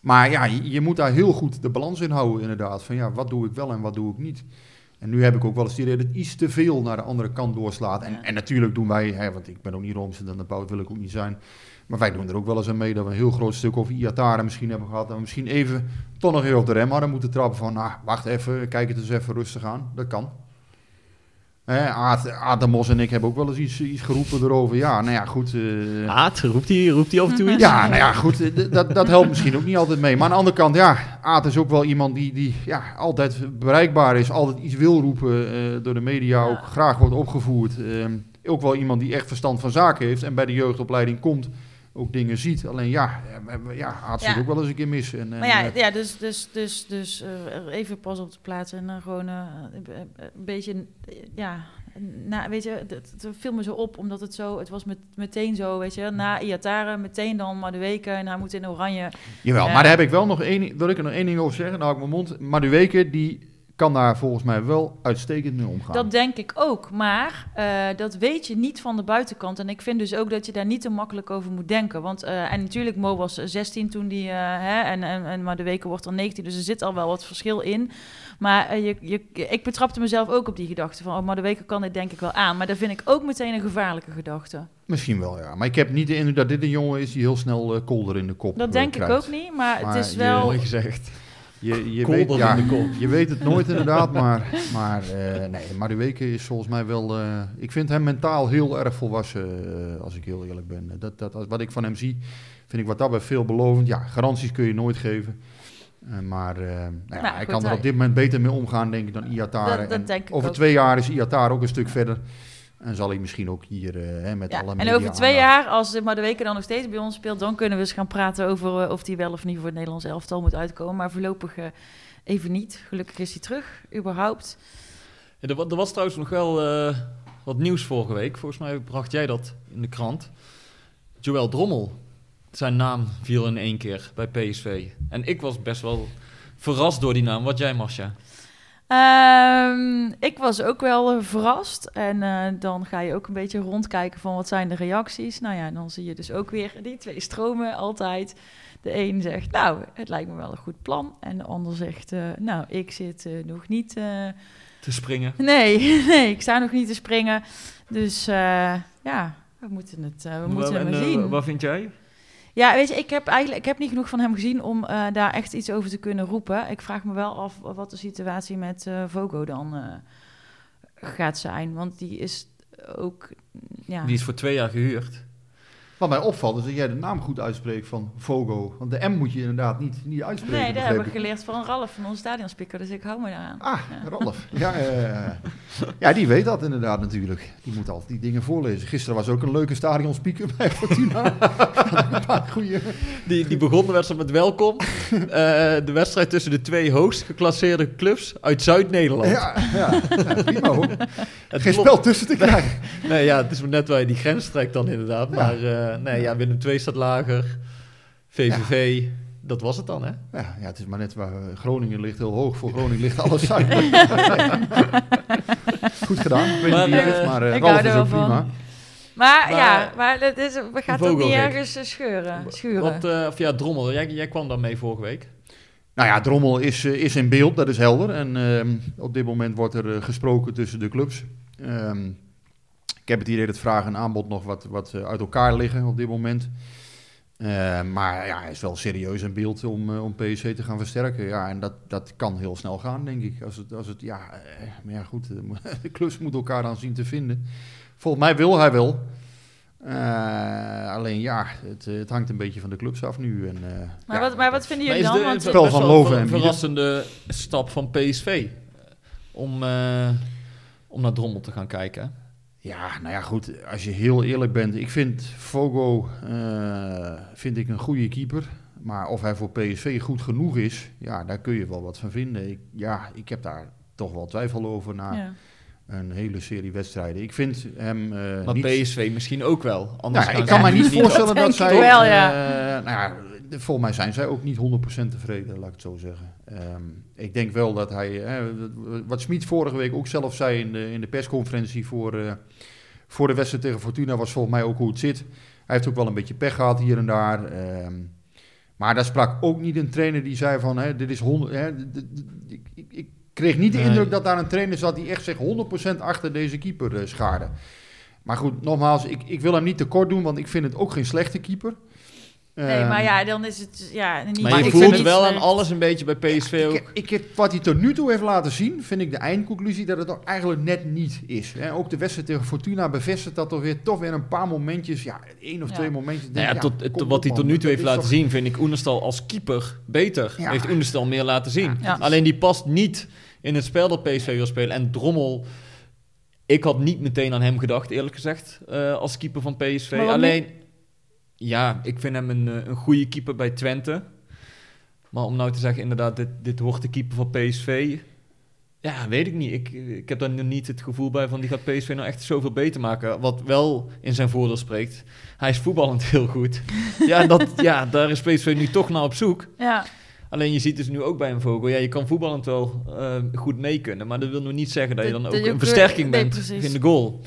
Maar ja, je, je moet daar heel goed de balans in houden, inderdaad. Van ja, wat doe ik wel en wat doe ik niet. En nu heb ik ook wel eens die reden dat het iets te veel naar de andere kant doorslaat. En, en natuurlijk doen wij, hè, want ik ben ook niet Roomse, dan de bout wil ik ook niet zijn. Maar wij doen er ook wel eens aan mee dat we een heel groot stuk over Iataren misschien hebben gehad. En we misschien even toch nog even op de rem hadden moeten trappen van, nou, wacht even, kijk het eens even rustig aan. Dat kan. Hè, Aad, Aad de Mos en ik hebben ook wel eens iets, iets geroepen erover. Ja, nou ja, goed. eh, Aad, roept hij, roept hij af en toe iets? ja, nou ja, goed, eh, dat, dat helpt misschien ook niet altijd mee. Maar aan de andere kant, ja, Aad is ook wel iemand die, die ja, altijd bereikbaar is, altijd iets wil roepen, eh, door de media Ja. ook graag wordt opgevoerd. Ehm, ook wel iemand die echt verstand van zaken heeft en bij de jeugdopleiding komt, ook dingen ziet. Alleen ja, eh, ja zit Ja. ook wel eens een keer mis. En, en, Maar ja, eh, ja dus, dus, dus, dus eh, even pas op de plaats en dan gewoon een beetje, ja, na, weet je, viel me zo op, omdat het zo, het was met, meteen zo, weet je, na Iataren, meteen dan maar de weken en hij moet in oranje. Jawel, Ja. maar daar heb ik wel nog één, wil ik er nog één ding over zeggen, nou ik mijn mond. Maar de weken, die kan daar volgens mij wel uitstekend mee omgaan. Dat denk ik ook, maar eh, dat weet je niet van de buitenkant. En ik vind dus ook dat je daar niet te makkelijk over moet denken. Want, eh, en natuurlijk, Mo was 16 toen die, eh, hè, en, en, en, maar de weken wordt er 19, dus er zit al wel wat verschil in. Maar eh, je, je, ik betrapte mezelf ook op die gedachte van, oh, maar de weken kan dit denk ik wel aan. Maar dat vind ik ook meteen een gevaarlijke gedachte. Misschien wel, ja. Maar ik heb niet de indruk dat dit een jongen is die heel snel eh, kolder in de kop Dat eh, denk ik ook niet, maar, Maar het is wel... Mooi gezegd. Je, je, weet, ja, in de kop. je weet het nooit inderdaad, maar, maar eh nee, Madueke is volgens mij wel... eh, ik vind hem mentaal heel erg volwassen, eh, als ik heel eerlijk ben. Dat, dat, wat ik van hem zie, vind ik wat daarbij veelbelovend. Ja, garanties kun je nooit geven. Maar eh, nou ja, Nou, hij goed, kan er hij- op dit moment beter mee omgaan, denk ik, dan Iatare. Dat- dat En denk ik over ook. twee jaar is Iatare ook een stuk verder. En zal hij misschien ook hier eh, hè, met Ja, alle en media over twee aandacht- jaar, als maar de weken dan nog steeds bij ons speelt, dan kunnen we eens gaan praten over eh, of hij wel of niet voor het Nederlands elftal moet uitkomen. Maar voorlopig eh, even niet. Gelukkig is hij terug, überhaupt. Ja, er, er was trouwens nog wel eh, wat nieuws vorige week. Volgens mij bracht jij dat in de krant. Joël Drommel. Zijn naam viel in één keer bij PSV. En ik was best wel verrast door die naam. Wat jij, Marcia? Ehm, ik was ook wel eh, verrast. En eh, dan ga je ook een beetje rondkijken van wat zijn de reacties. Nou ja, dan zie je dus ook weer die twee stromen altijd. De een zegt, nou, het lijkt me wel een goed plan. En de ander zegt, eh, nou, ik zit nog niet... Te springen. Nee, nee, ik sta nog niet te springen. Dus ja, we moeten het, we moeten het maar zien. Wat vind jij? Ja, weet je, ik heb eigenlijk ik heb niet genoeg van hem gezien om eh, daar echt iets over te kunnen roepen. Ik vraag me wel af wat de situatie met eh Vogo dan eh, gaat zijn. Want die is ook ja. Die is voor twee jaar gehuurd. Wat mij opvalt is dat jij de naam goed uitspreekt van Fogo. Want de M moet je inderdaad niet, niet uitspreken. Nee, dat begreep heb ik geleerd van Ralf van onze stadionspeaker, dus ik hou me daaraan. Ah, Ja. Rolf. Ja, eh, ja, die weet dat inderdaad natuurlijk. Die moet altijd die dingen voorlezen. Gisteren was ook een leuke stadionspeaker bij Fortuna. een paar goeie... Die, die begon de wedstrijd met welkom. Eh, de wedstrijd tussen de twee hoogst geclasseerde clubs uit Zuid-Nederland. Ja, ja, ja, prima hoor. Het Geen klopt. spel tussen te krijgen. Nee, ja, het is maar net waar je die grens trekt dan inderdaad. Maar eh, nee, ja, Willem II staat lager. VVV, dat was het dan, hè? Ja, ja, het is maar net waar eh, Groningen ligt heel hoog. Voor Groningen ligt alles zuid. Goed gedaan. Ik weet Maar, niet wie eh, maar eh, ik Ralf hou er is wel ook prima. van. Maar, Maar- ja, maar het is, we gaan toch niet ergens eh, scheuren, schuren. Wat, eh, of ja, Drommel, jij, jij kwam daar mee vorige week. Nou ja, Drommel is, eh, is in beeld, dat is helder. En ehm, op dit moment wordt er eh, gesproken tussen de clubs. Ehm, ik heb het idee dat vraag en aanbod nog wat, wat eh, uit elkaar liggen op dit moment. Ehm, maar ja, hij is wel serieus in beeld om, eh, om PSV te gaan versterken. Ja, en dat, dat kan heel snel gaan, denk ik. Als het, als het, ja, eh, maar ja, goed, eh, de clubs moeten elkaar dan zien te vinden. Volgens mij wil hij wel. Eh, alleen ja, het, eh, het hangt een beetje van de clubs af nu. En, eh, maar, ja, wat, maar wat vinden jullie is dan? spel van wel Loven een verrassende stap van PSV om, eh, om naar Drommel te gaan kijken. Ja, nou ja, goed. Als je heel eerlijk bent, ik vind Fogo eh, vind ik een goede keeper. Maar of hij voor PSV goed genoeg is, ja, daar kun je wel wat van vinden. Ik, ja, ik heb daar toch wel twijfel over na ja. een hele serie wedstrijden. Ik vind hem eh Maar niet... PSV misschien ook wel. Anders Nou, gaan ik kan mij niet voorstellen dat dat, zij... wel, eh, nou ja, volgens mij zijn zij ook niet 100% tevreden, laat ik het zo zeggen. Ehm, ik denk wel dat hij... eh, wat Smit vorige week ook zelf zei in de, in de persconferentie voor, eh, voor de wedstrijd tegen Fortuna... was volgens mij ook hoe het zit. Hij heeft ook wel een beetje pech gehad hier en daar. ehm, maar daar sprak ook niet een trainer die zei van... Hè, dit is 100, hè, ik, ik, ik kreeg niet de Nee. indruk dat daar een trainer zat... die echt zich 100% achter deze keeper eh, schaarde. Maar goed, nogmaals, ik, ik wil hem niet tekort doen, want ik vind het ook geen slechte keeper. Nee, Ehm, maar ja, dan is het ja, niet Maar Maar je ik voelt vind het wel aan alles een beetje bij PSV ook. ik, ik, heb- wat hij tot nu toe heeft laten zien, vind ik de eindconclusie dat het eigenlijk net niet is. Hè. Ook de wedstrijd tegen Fortuna bevestigt dat toch weer, toch weer een paar momentjes, ja, één of Ja. twee momentjes. Nou ja, tot, kom tot op, wat hij tot nu toe heeft laten toch- zien, vind ik Oenerstal als keeper beter. Ja. Heeft Oenerstal meer laten zien. Ja. Alleen die past niet in het spel dat PSV wil spelen. En Drommel, ik had niet meteen aan hem gedacht, eerlijk gezegd, eh, als keeper van PSV. Alleen, ja, ik vind hem een, eh, een goede keeper bij Twente. Maar om nou te zeggen, inderdaad, dit, dit wordt de keeper van PSV. Ja, weet ik niet. Ik, ik heb daar nu niet het gevoel bij van die gaat PSV nou echt zoveel beter maken. Wat wel in zijn voordeel spreekt. Hij is voetballend heel goed. ja, dat, ja, daar is PSV nu toch naar op zoek. Ja, Alleen je ziet dus nu ook bij een vogel. Ja, je kan voetballend wel eh, goed mee kunnen. Maar dat wil nog niet zeggen dat je dan dat ook je een versterking bent in de goal.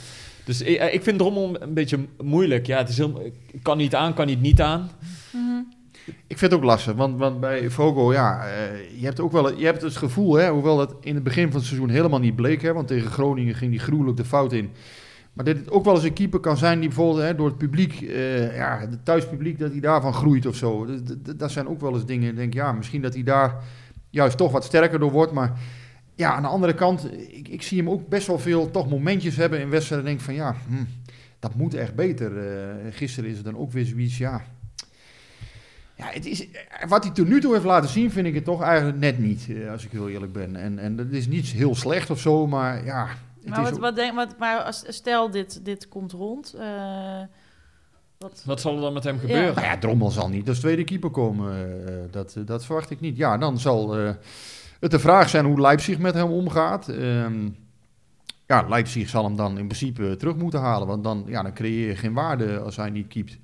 Dus ik, ik vind Drommel een beetje moeilijk. Ja, het is heel, ik kan niet aan, kan niet niet aan. Mhm. Ik vind het ook lastig, want, want bij Vogel, ja, eh, je hebt ook wel je hebt het gevoel, hè, hoewel het in het begin van het seizoen helemaal niet bleek, hè, want tegen Groningen ging die gruwelijk de fout in. Maar dat het ook wel eens een keeper kan zijn die bijvoorbeeld hè, door het publiek, eh, ja, het thuispubliek, dat hij daarvan groeit of zo. Dat, dat, dat zijn ook wel eens dingen, ik denk ja, misschien dat hij daar juist toch wat sterker door wordt, maar ja, aan de andere kant, ik, ik zie hem ook best wel veel toch momentjes hebben in wedstrijden, denk ik van ja, hm, dat moet echt beter. Eh, gisteren is het dan ook weer zoiets, ja, ja, het is, wat hij tot nu toe heeft laten zien, vind ik het toch eigenlijk net niet, eh, als ik heel eerlijk ben. En, en dat is niet heel slecht of zo, maar ja. Het Maar, is wat, ook- wat denk, wat, maar als, stel dit, dit komt rond. eh, wat, Wat zal er dan met hem Ja. gebeuren? nou ja, Drommel zal niet als tweede keeper komen. eh, dat, dat verwacht ik niet. Ja, dan zal eh, het de vraag zijn hoe Leipzig met hem omgaat. Ehm, ja, Leipzig zal hem dan in principe terug moeten halen. Want dan, ja, dan creëer je geen waarde als hij niet keept.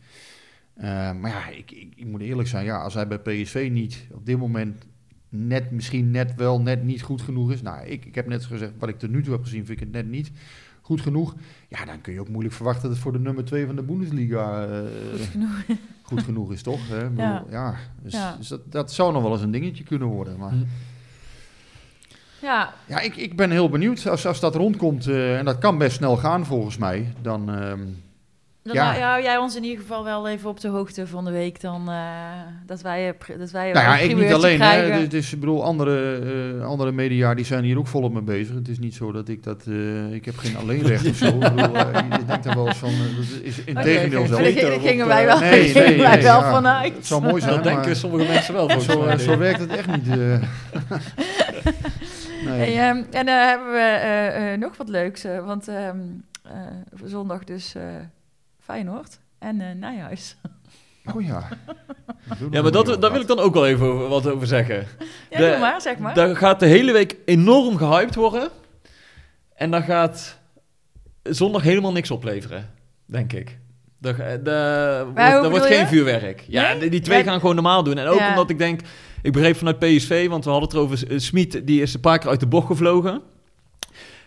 Eh, maar ja, ik, ik, ik moet eerlijk zijn. Ja, als hij bij PSV niet op dit moment net, misschien net wel, net niet goed genoeg is. Nou, ik, ik heb net gezegd, wat ik tot nu toe heb gezien, vind ik het net niet goed genoeg. Ja, dan kun je ook moeilijk verwachten dat het voor de nummer 2 van de Bundesliga eh, goed genoeg. goed genoeg is, toch? Hè? Ik bedoel, Ja. ja. dus, Ja. dus dat, dat zou nog wel eens een dingetje kunnen worden. Maar Hm. Ja, ja, ik, ik ben heel benieuwd als, als dat rondkomt. eh, en dat kan best snel gaan volgens mij. Dan, ehm, Dan Ja. hou jij ons in ieder geval wel even op de hoogte van de week dan eh, dat wij, dat wij Nou ja, een ik niet alleen. Hè. krijgen. Dus, dus ik bedoel, andere, eh, andere media die zijn hier ook volop mee bezig. Het is niet zo dat ik dat... eh, ik heb geen alleenrecht of zo. Ik bedoel, je denkt er wel eens van... dat is in tegendeel oké. zelfs. Daar gingen- wij wel, Nee, gingen nee, wij nee, wel ja. vanuit. Het zou mooi zijn, Dat denken sommige mensen wel zo, zo werkt het echt niet. eh. nee. Hey, ehm, en dan hebben we eh, eh, nog wat leuks, eh, want ehm, eh, zondag dus eh Feyenoord en eh Nijhuis. Oh ja. Ja, maar dat, daar wil ik dan ook wel even over- wat over zeggen. Ja, De- doe maar, zeg maar. Daar gaat de hele week enorm gehyped worden. En dat gaat zondag helemaal niks opleveren, denk ik. Maar wordt- wordt geen vuurwerk. Ja, Nee? die, die twee Ja. gaan gewoon normaal doen. En ook Ja. omdat ik denk, ik begreep vanuit PSV, want we hadden het erover, eh, Smit, die is een paar keer uit de bocht gevlogen.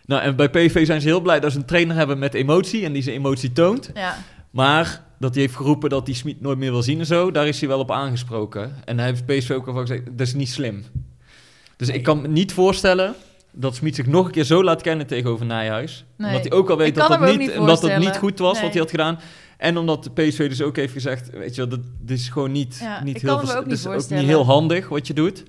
Nou, en bij PSV zijn ze heel blij dat ze een trainer hebben met emotie en die zijn emotie toont. Ja. Maar dat hij heeft geroepen dat hij Smit nooit meer wil zien en zo, daar is hij wel op aangesproken. En hij heeft PSV ook al van gezegd, dat is niet slim. Dus ik kan me niet voorstellen dat Smit zich nog een keer zo laat kennen tegenover Nijhuis. Nee. Omdat hij ook al weet dat niet, niet omdat het niet voorstellen. goed was Nee. wat hij had gedaan. En omdat de PSV dus ook heeft gezegd, weet je wel, dat, is gewoon niet, Ja, niet heel vers- ook niet dus ook niet voorstellen. heel handig wat je doet.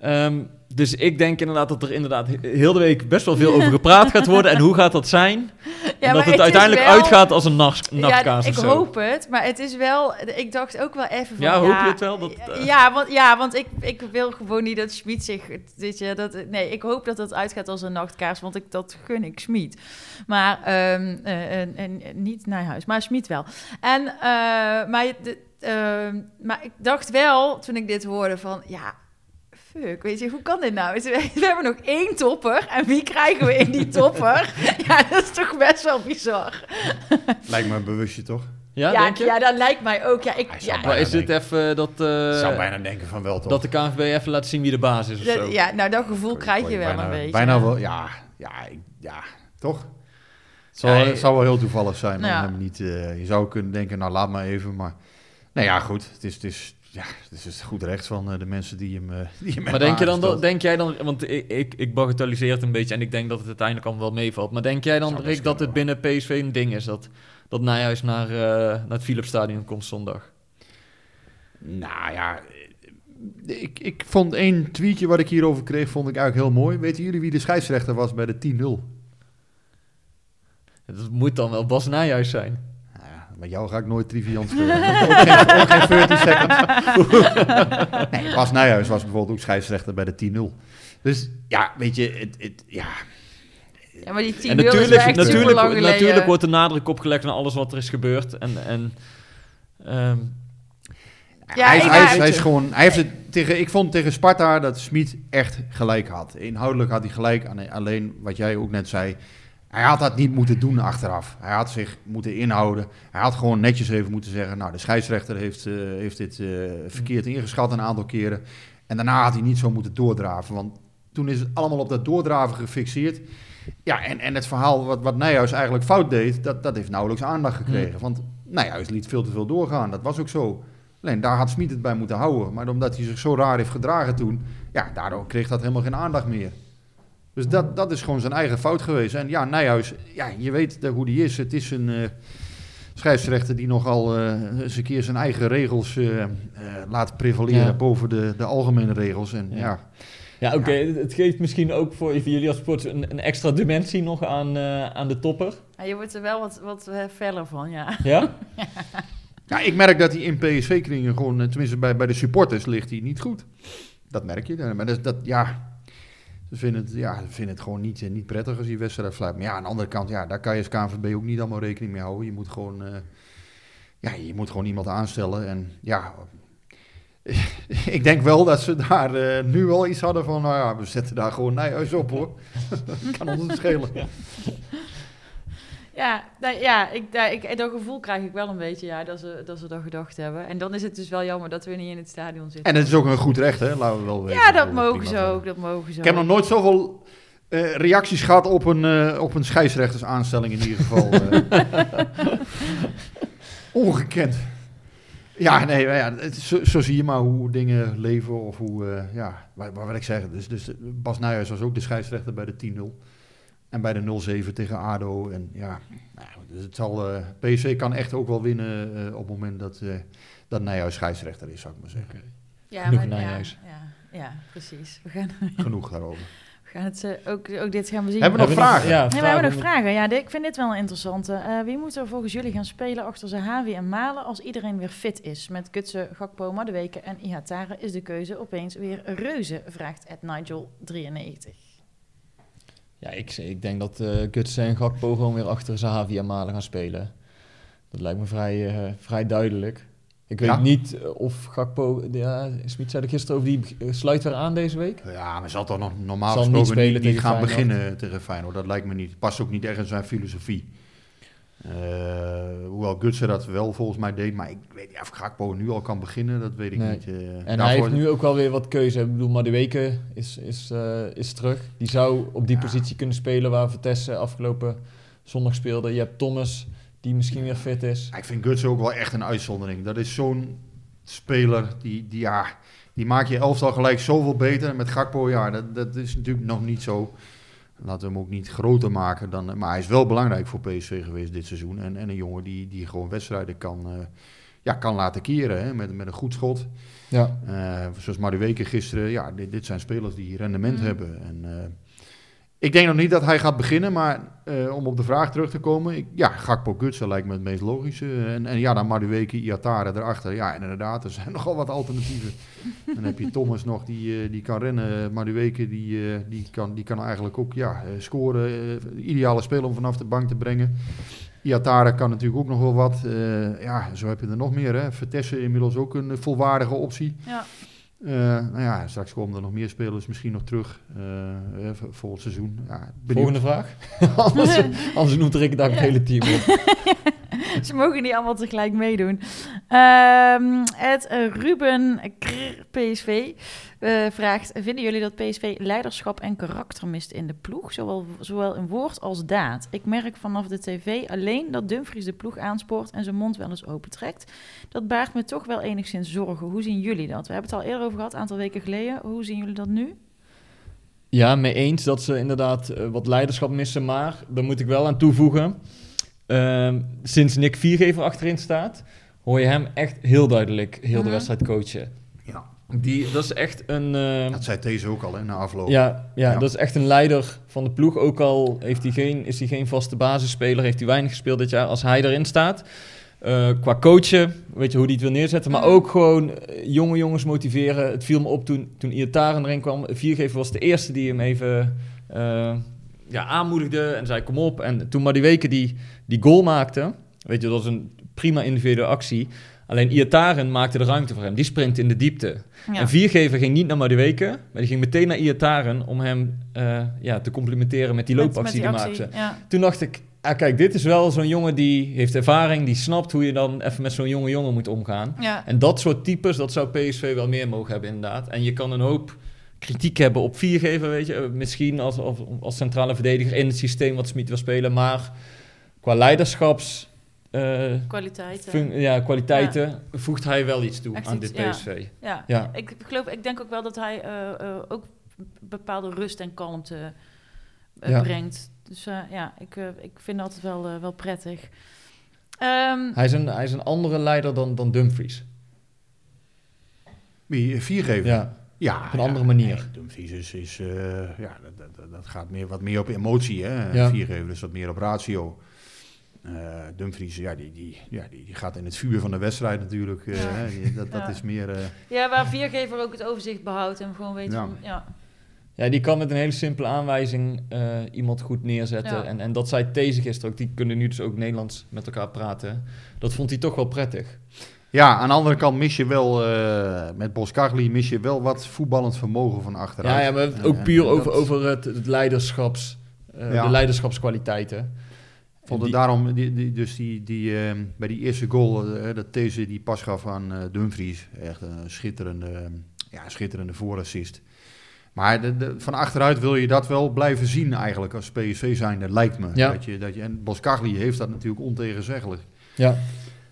Ehm, dus ik denk inderdaad dat er inderdaad he- heel de week best wel veel over gepraat gaat worden. En hoe gaat dat zijn? Ja, en dat het uiteindelijk wel- uitgaat als een nacht, Ja, nachtkaas ik of zo. hoop het, maar het is wel... Ik dacht ook wel even van... Ja, hoop je het wel? Dat, eh, Ja, want, ja, want ik, ik wil gewoon niet dat Schmid zich... Weet je, dat, nee, ik hoop dat het uitgaat als een nachtkaars, want ik, dat gun ik Schmid. Maar, en, en, niet naar huis, maar Schmid wel. En, eh, maar, de, ehm, maar ik dacht wel, toen ik dit hoorde, van... Ja, fuck, weet je, hoe kan dit nou? We hebben nog één topper en wie krijgen we in die topper? ja, dat is toch best wel bizar. Lijkt me een bewustje, toch? Ja, ja, denk je? ja, dat lijkt mij ook. Ja, ik, ja, Maar is Bijna dit even dat, eh, Ik zou bijna denken van wel, toch? dat de KNVB even laat zien wie de baas is of zo? dat- ja, nou dat gevoel krijg je wel bijna, een beetje. Bijna wel, ja. Ja, ik- ja toch? Het zal, Ja, het zou wel heel toevallig zijn, maar Ja. niet, eh, je zou kunnen denken, nou laat maar even. Maar nou ja, goed. Het is, het is, ja, het is goed recht van eh, de mensen die hem, eh, die hem Maar denk, je dan, dat- denk jij dan, want ik, ik, ik bagatelliseer het een beetje en ik denk dat het uiteindelijk allemaal wel meevalt. Maar denk jij dan, Zou Rick, dat het binnen PSV een ding is dat, dat Nijhuis naar, eh, naar het Philipsstadion komt zondag? Nou ja, ik, ik vond één tweetje wat ik hierover kreeg, vond ik eigenlijk heel mooi. Weten jullie wie de scheidsrechter was bij de 10-0? Dat moet dan wel Bas Nijhuis zijn. Met jou ga ik nooit triviant spelen. ook, geen, ook geen 30 seconds. nee, Bas Nijhuis was bijvoorbeeld ook scheidsrechter bij de 10-0. Dus ja, weet je, het, het, ja, Ja, maar die 10 En is wel natuurlijk, natuurlijk, natuurlijk wordt de nadruk opgelegd naar alles wat er is gebeurd. En, en ehm, Ja, hij, is, ik- hij, is, ja, hij is gewoon, hij heeft het tegen, ik vond tegen Sparta dat Smit echt gelijk had. Inhoudelijk had hij gelijk, alleen wat jij ook net zei. Hij had dat niet moeten doen achteraf. Hij had zich moeten inhouden. Hij had gewoon netjes even moeten zeggen: Nou, de scheidsrechter heeft, eh, heeft dit eh, verkeerd ingeschat een aantal keren. En daarna had hij niet zo moeten doordraven. Want toen is het allemaal op dat doordraven gefixeerd. Ja, en, en het verhaal wat, wat Nijhuis eigenlijk fout deed, dat, dat heeft nauwelijks aandacht gekregen. Want Nijhuis liet veel te veel doorgaan. Dat was ook zo. Alleen daar had Smit het bij moeten houden. Maar omdat hij zich zo raar heeft gedragen toen, ja, daardoor kreeg dat helemaal geen aandacht meer. Dus dat, dat is gewoon zijn eigen fout geweest. En ja, Nijhuis, ja, je weet hoe die is. Het is een eh, scheidsrechter die nogal eh, eens een keer zijn eigen regels eh, eh, laat prevaleren Ja. boven de, de algemene regels. En Ja. ja, ja, oké, het geeft misschien ook voor, jullie als sport een, een extra dimensie nog aan, eh, aan de topper. Ja, je wordt er wel wat, wat feller van, ja. Ja? Ja, ik merk dat hij in PSV-kringen gewoon, tenminste bij, bij de supporters, ligt hij niet goed. Dat merk je. Maar dat, dat ja, ze vinden het, ja, het gewoon niet, eh, niet prettig als die wedstrijd fluit. Maar ja, aan de andere kant, ja, daar kan je als KNVB ook niet allemaal rekening mee houden. Je moet gewoon, eh, ja, je moet gewoon iemand aanstellen. En ja, ik denk wel dat ze daar eh, nu wel iets hadden van, nou ja, we zetten daar gewoon Nijhuis op hoor. kan ons het schelen. Nou, ja ik, daar, ik, dat gevoel krijg ik wel een beetje, ja, dat ze, dat ze dat gedacht hebben. En dan is het dus wel jammer dat we niet in het stadion zitten. En het is ook een goed recht, hè? Laten we wel weten. ja, dat mogen ze ook, dat mogen ze Ik heb nog nooit zoveel eh, reacties gehad op een, eh, op een scheidsrechtersaanstelling in ieder geval. eh. Ongekend. Ja, nee, ja, het zo, zo zie je maar hoe dingen leven of hoe, ja, wat, wat wil ik zeggen. Dus, dus Bas Nijhuis was ook de scheidsrechter bij de 10-0. En bij de 0-7 tegen ADO. En ja, nou, dus het zal, PSV kan echt ook wel winnen eh, op het moment dat, eh dat Nijhuis scheidsrechter is, zou ik maar zeggen. Ja, Genoeg maar- ja, Nijhuis. Ja, ja, precies. We gaan, Genoeg daarover. we gaan het eh, ook, ook dit gaan we zien. Hebben we nog vragen? Ja, Nee, we hebben nog vragen. Ja, ik vind dit wel een interessante. Eh, wie moet er volgens jullie gaan spelen achter Zahavi en Malen als iedereen weer fit is? Met Kutsen, Gakpo, Madueke en Ihatare is de keuze opeens weer reuze, vraagt Ed Nigel 93. Ja, ik, ik denk dat Gutsen en Gakpo gewoon weer achter Zahavi en Malen gaan spelen. Dat lijkt me vrij, eh, vrij duidelijk. Ik weet Ja? niet eh, of Gakpo... Ja, Smit zei er gisteren over, die sluit weer aan deze week. Ja, maar zal toch nog normaal Zal gesproken niet, gaan Feyenoord. beginnen tegen Feyenoord. Dat lijkt me niet. Past ook niet echt in zijn filosofie. Eh, hoewel Gutsen dat wel volgens mij deed. Maar ik weet niet of Gakpo nu al kan beginnen. Dat weet ik Nee. niet. eh. En hij heeft nu ook wel weer wat keuze. Ik bedoel, Madueke is, is, eh, is terug. Die zou op die Ja. positie kunnen spelen waar Vitesse afgelopen zondag speelde. Je hebt Thomas, die misschien weer fit is. Ik vind Gutsen ook wel echt een uitzondering. Dat is zo'n speler die, die, ja, die maakt je elftal gelijk zoveel beter. Met Gakpo, ja, dat, dat is natuurlijk nog niet zo. Laten we hem ook niet groter maken. Dan, maar hij is wel belangrijk voor PSV geweest dit seizoen. En, en een jongen die, die gewoon wedstrijden kan, eh, ja, kan laten keren hè, met, met een goed schot. Ja. Eh, zoals gisteren. Ja, dit, dit zijn spelers die rendement Mm. hebben. En, eh, ik denk nog niet dat hij gaat beginnen, maar eh, om op de vraag terug te komen. Ja, Gakpo Gutsen lijkt me het meest logische. En, en ja, dan Madueke, Iatare erachter. Ja, en inderdaad, er zijn nogal wat alternatieven. dan heb je Thomas nog, die, eh, die kan rennen. Madueke, die, eh, die, kan, die kan eigenlijk ook ja, scoren. Ideale speler om vanaf de bank te brengen. Iatare kan natuurlijk ook nog wel wat. Ja, zo heb je er nog meer. Hè. Vertessen inmiddels ook een volwaardige optie. Ja. Eh, nou ja, straks komen er nog meer spelers misschien nog terug voor volgend seizoen. Ja. Volgende vraag. anders, anders noemt Rick daar het hele team op. Ze mogen niet allemaal tegelijk meedoen. Ehm het Ruben PSV eh, vraagt: Vinden jullie dat PSV leiderschap en karakter mist in de ploeg? Zowel, zowel in woord als daad. Ik merk vanaf de tv alleen dat Dumfries de ploeg aanspoort en zijn mond wel eens opentrekt. Dat baart me toch wel enigszins zorgen. Hoe zien jullie dat? We hebben het al eerder over gehad, een aantal weken geleden. Hoe zien jullie dat nu? Ja, mee eens dat ze inderdaad eh, wat leiderschap missen. Maar daar moet ik wel aan toevoegen. Ehm, sinds Nick Viergever achterin staat, hoor je hem echt heel duidelijk heel de Mhm. wedstrijd coachen. Ja, Die, dat is echt een... eh, dat zei deze ook al hè, na afloop. ja, ja, Ja. dat is echt een leider van de ploeg. Ook al heeft hij geen, is hij geen vaste basisspeler, heeft hij weinig gespeeld dit jaar. Als hij erin staat, eh, qua coachen, weet je hoe hij het wil neerzetten. Maar Mhm. ook gewoon eh, jonge jongens motiveren. Het viel me op toen, toen Iataren erin kwam. Viergever was de eerste die hem even eh, ja, aanmoedigde en zei kom op. En toen Madueke die, die goal maakte, weet je, dat was een prima individuele actie. Alleen Iataren maakte de ruimte voor hem. Die springt in de diepte. Ja. En Viergever ging niet naar Madueke, maar die ging meteen naar Iataren om hem eh, ja, te complimenteren met die Met- loopactie met die die maakte. Ja. Toen dacht ik, ah, kijk, dit is wel zo'n jongen die heeft ervaring, die snapt hoe je dan even met zo'n jonge jongen moet omgaan. Ja. En dat soort types, dat zou PSV wel meer mogen hebben inderdaad. En je kan een hoop kritiek hebben op Viergever, weet je. eh, Misschien als, als, als centrale verdediger in het systeem wat Smit wil spelen. Maar qua leiderschaps... eh, Kwaliteiten. fun- ja, kwaliteiten voegt hij wel iets toe Echt aan iets, dit ja. PSV. Ja, Ja. Ik, geloof, ik denk ook wel dat hij eh, eh, ook bepaalde rust en kalmte Ja. brengt. Dus eh, ja, ik, ik vind dat altijd wel, wel prettig. Ehm, Hij is een, hij is een andere leider dan, dan Dumfries. Wie, viergever? Ja. Ja, Op een ja, andere manier. nee, Dumfries is, is eh, ja, dat, dat, dat gaat meer, wat meer op emotie. Hè? Ja. Viergever is wat meer op ratio. Eh Dumfries, ja, die, die, ja die, die gaat in het vuur van de wedstrijd natuurlijk. eh, Ja. die- dat, dat Ja. is meer... eh, ja, waar viergever ook het overzicht behoudt en gewoon weet Ja. van... Ja, Ja, die kan met een hele simpele aanwijzing eh, iemand goed neerzetten. Ja. En, en dat zei These gisteren ook. Die kunnen nu dus ook Nederlands met elkaar praten. Dat vond hij toch wel prettig. Ja, aan de andere kant mis je wel, eh, met Boskagli mis je wel wat voetballend vermogen van achteruit. Ja, ja maar En- ook puur en over, dat- over het, het leiderschaps, eh, Ja. de leiderschapskwaliteiten. Vond het die- daarom, die, die, dus die, die, eh, bij die eerste goal, eh, dat deze die pas gaf aan Dumfries. Echt een schitterende, ja, schitterende voorassist. Maar de, de- van achteruit wil je dat wel blijven zien eigenlijk als PSV zijnde, lijkt me. Ja. Dat je, dat je, en Boskagli heeft dat natuurlijk ontegenzeggelijk. Ja.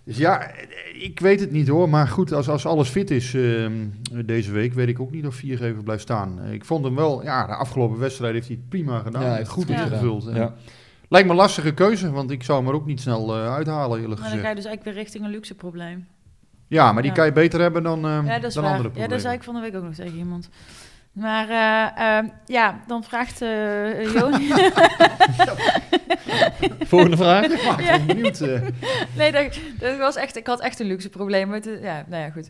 Dus ja, ik weet het niet hoor. Maar goed, als, als alles fit is ehm, deze week, weet ik ook niet of Viergever blijft staan. Ik vond hem wel, ja, de afgelopen wedstrijd heeft hij het prima gedaan. Ja, hij heeft goed het goed ingevuld. En Ja. Lijkt me een lastige keuze, want ik zou hem er ook niet snel eh, uithalen, eerlijk Maar dan ga je gezegd. dus eigenlijk weer richting een luxe probleem. Ja, maar die Ja. kan je beter hebben dan, Ja, dat is dan waar. andere Ja, problemen. dat zei ik van de week ook nog tegen iemand. Maar eh, ehm, ja, dan vraagt eh Joon... Volgende vraag. Ik maak Ja. me benieuwd. eh. nee, dat, dat was echt, ik had echt een luxe probleem. met de- ja, nou ja, goed.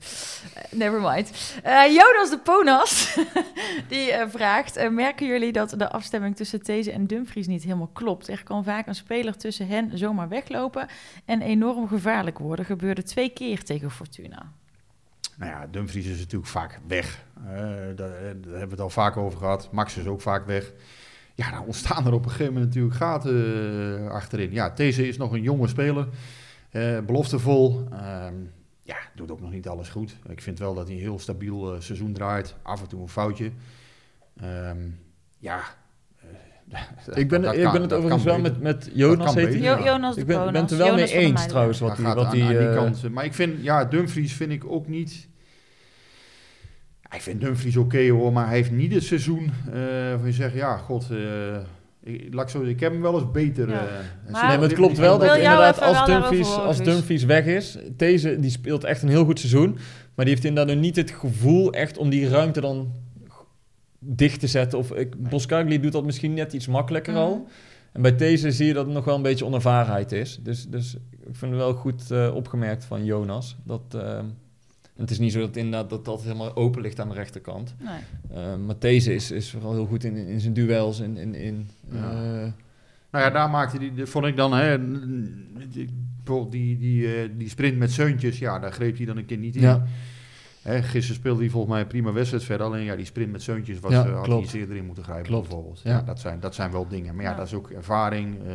Never mind. Eh, Jonas de Ponas, die eh, vraagt... merken jullie dat de afstemming tussen These en Dumfries niet helemaal klopt? Er kan vaak een speler tussen hen zomaar weglopen... en enorm gevaarlijk worden. Gebeurde twee keer tegen Fortuna. Nou ja, Dumfries is natuurlijk vaak weg. Eh, daar, daar hebben we het al vaak over gehad. Max is ook vaak weg. Ja, dan ontstaan er op een gegeven moment natuurlijk gaten eh, achterin. Ja, These is nog een jonge speler. eh, beloftevol. Ehm, ja, doet ook nog niet alles goed. Ik vind wel dat hij een heel stabiel eh, seizoen draait. Af en toe een foutje. Ehm, ja. Eh, Ik ben, dat ik kan- ben het overigens wel beter. met, met Jonas, heet beter, ja. Jonas de Ik ben, ben het er wel Jonas mee eens trouwens. Wat die, wat aan, die, aan die eh, kant. Maar ik vind, ja, Dumfries vind ik ook niet... Ik vind Dumfries oké hoor, maar hij heeft niet het seizoen uh, van je zegt, ja, god, uh, ik, laat ik, zo, ik heb hem wel eens beter. Ja. Uh, Maar- nee, maar het klopt wel dat inderdaad als Dumfries, als. Dumfries weg is, deze die speelt echt een heel goed seizoen, maar die heeft inderdaad nog niet het gevoel echt om die ruimte dan dicht te zetten. Of ik, Boskagli doet dat misschien net iets makkelijker Mhm. al. En bij deze zie je dat het nog wel een beetje onervarenheid is. Dus, dus ik vind het wel goed eh, opgemerkt van Jonas. Dat, eh, het is niet zo dat inderdaad dat dat helemaal open ligt aan de rechterkant. Nee. Uh, maar deze is, is vooral heel goed in, in zijn duels. In, in, in, Ja. eh, Nou ja, daar maakte die, die- vond ik dan, hè, die, bijvoorbeeld die, die, eh, die sprint met Seuntjes, ja, daar greep hij dan een keer niet in. Ja. Hè, gisteren speelde hij volgens mij een prima wedstrijd verder, alleen ja, die sprint met Seuntjes was, Ja, eh, had hij iets eerder in moeten grijpen Klopt, bijvoorbeeld. ja. Ja, dat, zijn, dat zijn wel dingen, maar ja, Ja. dat is ook ervaring. eh.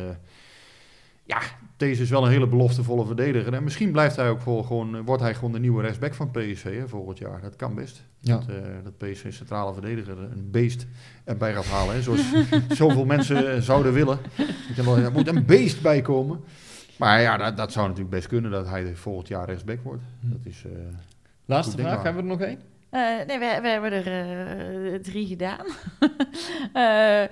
ja, deze is wel een hele beloftevolle verdediger en misschien blijft hij ook voor, gewoon, eh, wordt hij gewoon de nieuwe rechtsback van PSV hè, volgend jaar. Dat kan best. Ja. Dat, eh, dat PSV centrale verdediger een beest erbij gaat halen, hè, zoals zoveel mensen zouden willen. Er moet een beest bij komen. Maar ja, dat, dat zou natuurlijk best kunnen dat hij volgend jaar rechtsback wordt. Dat is, eh, Laatste vraag, hebben we er nog één? Eh, nee, we, we hebben er eh, drie gedaan. Eh,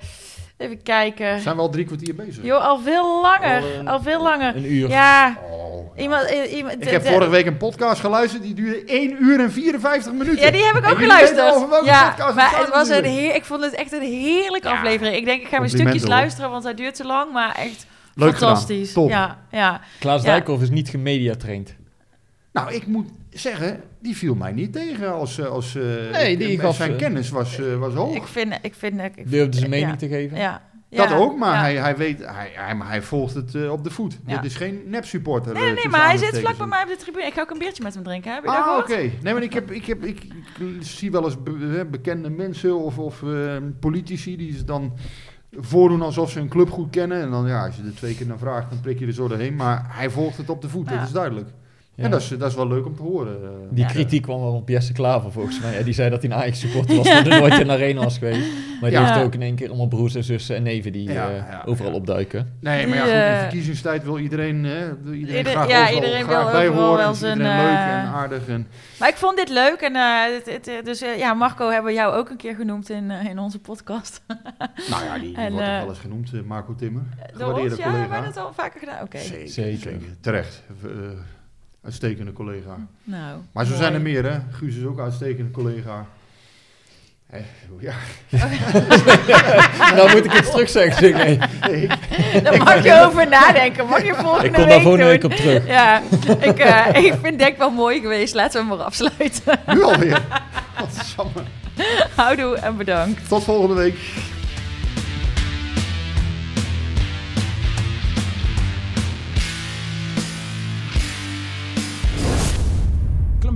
even kijken. zijn we al drie kwartier bezig? Jo, al veel langer. Al, Al veel langer. Een uur. Ja, Oh, ja. iemand... iemand Ik heb vorige week een podcast geluisterd, die duurde 1 uur en 54 minuten. Ja, die heb ik ook geluisterd. Ja, podcast maar het was een heer, ik vond het echt een heerlijke Ja, aflevering. Ik denk, ik ga mijn stukjes hoor. luisteren, want hij duurt te lang. Maar echt Leuk fantastisch. gedaan. Top. Ja, ja. Klaas Ja. Dijkhoff is niet gemediatraind. Nou, ik moet zeggen, die viel mij niet tegen als... eh, als eh, Nee, ik- die gaf, Zijn eh, kennis was, was hoog. Ik vind... Ik vind ik, Durfde zijn mening ja. te geven. Ja. dat Ja, ook, maar ja. hij, hij weet, hij, hij, maar hij volgt het op de voet. Ja. Dit is geen nep-supporter. Nee, eh, nee, tussen maar hij zit vlak bij mij op de tribune. Ik ga ook een biertje met hem drinken. Heb je Ah, oké. Nee, maar ik, heb, ik, heb, ik, ik zie wel eens be- bekende mensen of, of eh, politici die ze dan voordoen alsof ze een club goed kennen. En dan, ja, als je er twee keer naar vraagt, dan prik je er zo doorheen. Maar hij volgt het op de voet, Ja. dat is duidelijk. Ja. En dat is, dat is wel leuk om te horen. eh. Die Ja. kritiek kwam wel op Jesse Klaver volgens mij. Ja, die zei dat hij een Ajax-supporter was, maar er nooit in de arena was geweest. Maar die Ja. heeft ook in één keer allemaal broers en zussen en neven die Ja, eh, overal ja. opduiken. Nee, maar ja, goed, in eh, verkiezingstijd wil iedereen, hè, wil iedereen Ieder- graag ja, overal iedereen graag wil bij overal horen. wel zijn, iedereen leuk en aardig. En, Maar ik vond dit leuk. En, het, het, dus ja, Marco hebben we jou ook een keer genoemd in, eh, in onze podcast. nou ja, die, die En, wordt ook wel eens genoemd, Marco Timmer. Door ons, ja, hebben collega. we het al vaker gedaan? Oké. Zeker, Zeker. zeker. Terecht. Eh, uitstekende collega. Nou, Maar zo mooi. zijn er meer, hè? Guus is ook een uitstekende collega. Hè, ja, nou moet ik iets terug zeggen. nee. nee, Daar mag je over nadenken. Mag je volgende Ik kom daar volgende week op terug. Ja, ik, eh, ik vind denk wel mooi geweest. Laten we hem maar afsluiten. nu alweer. Houdoe en bedankt. Tot volgende week.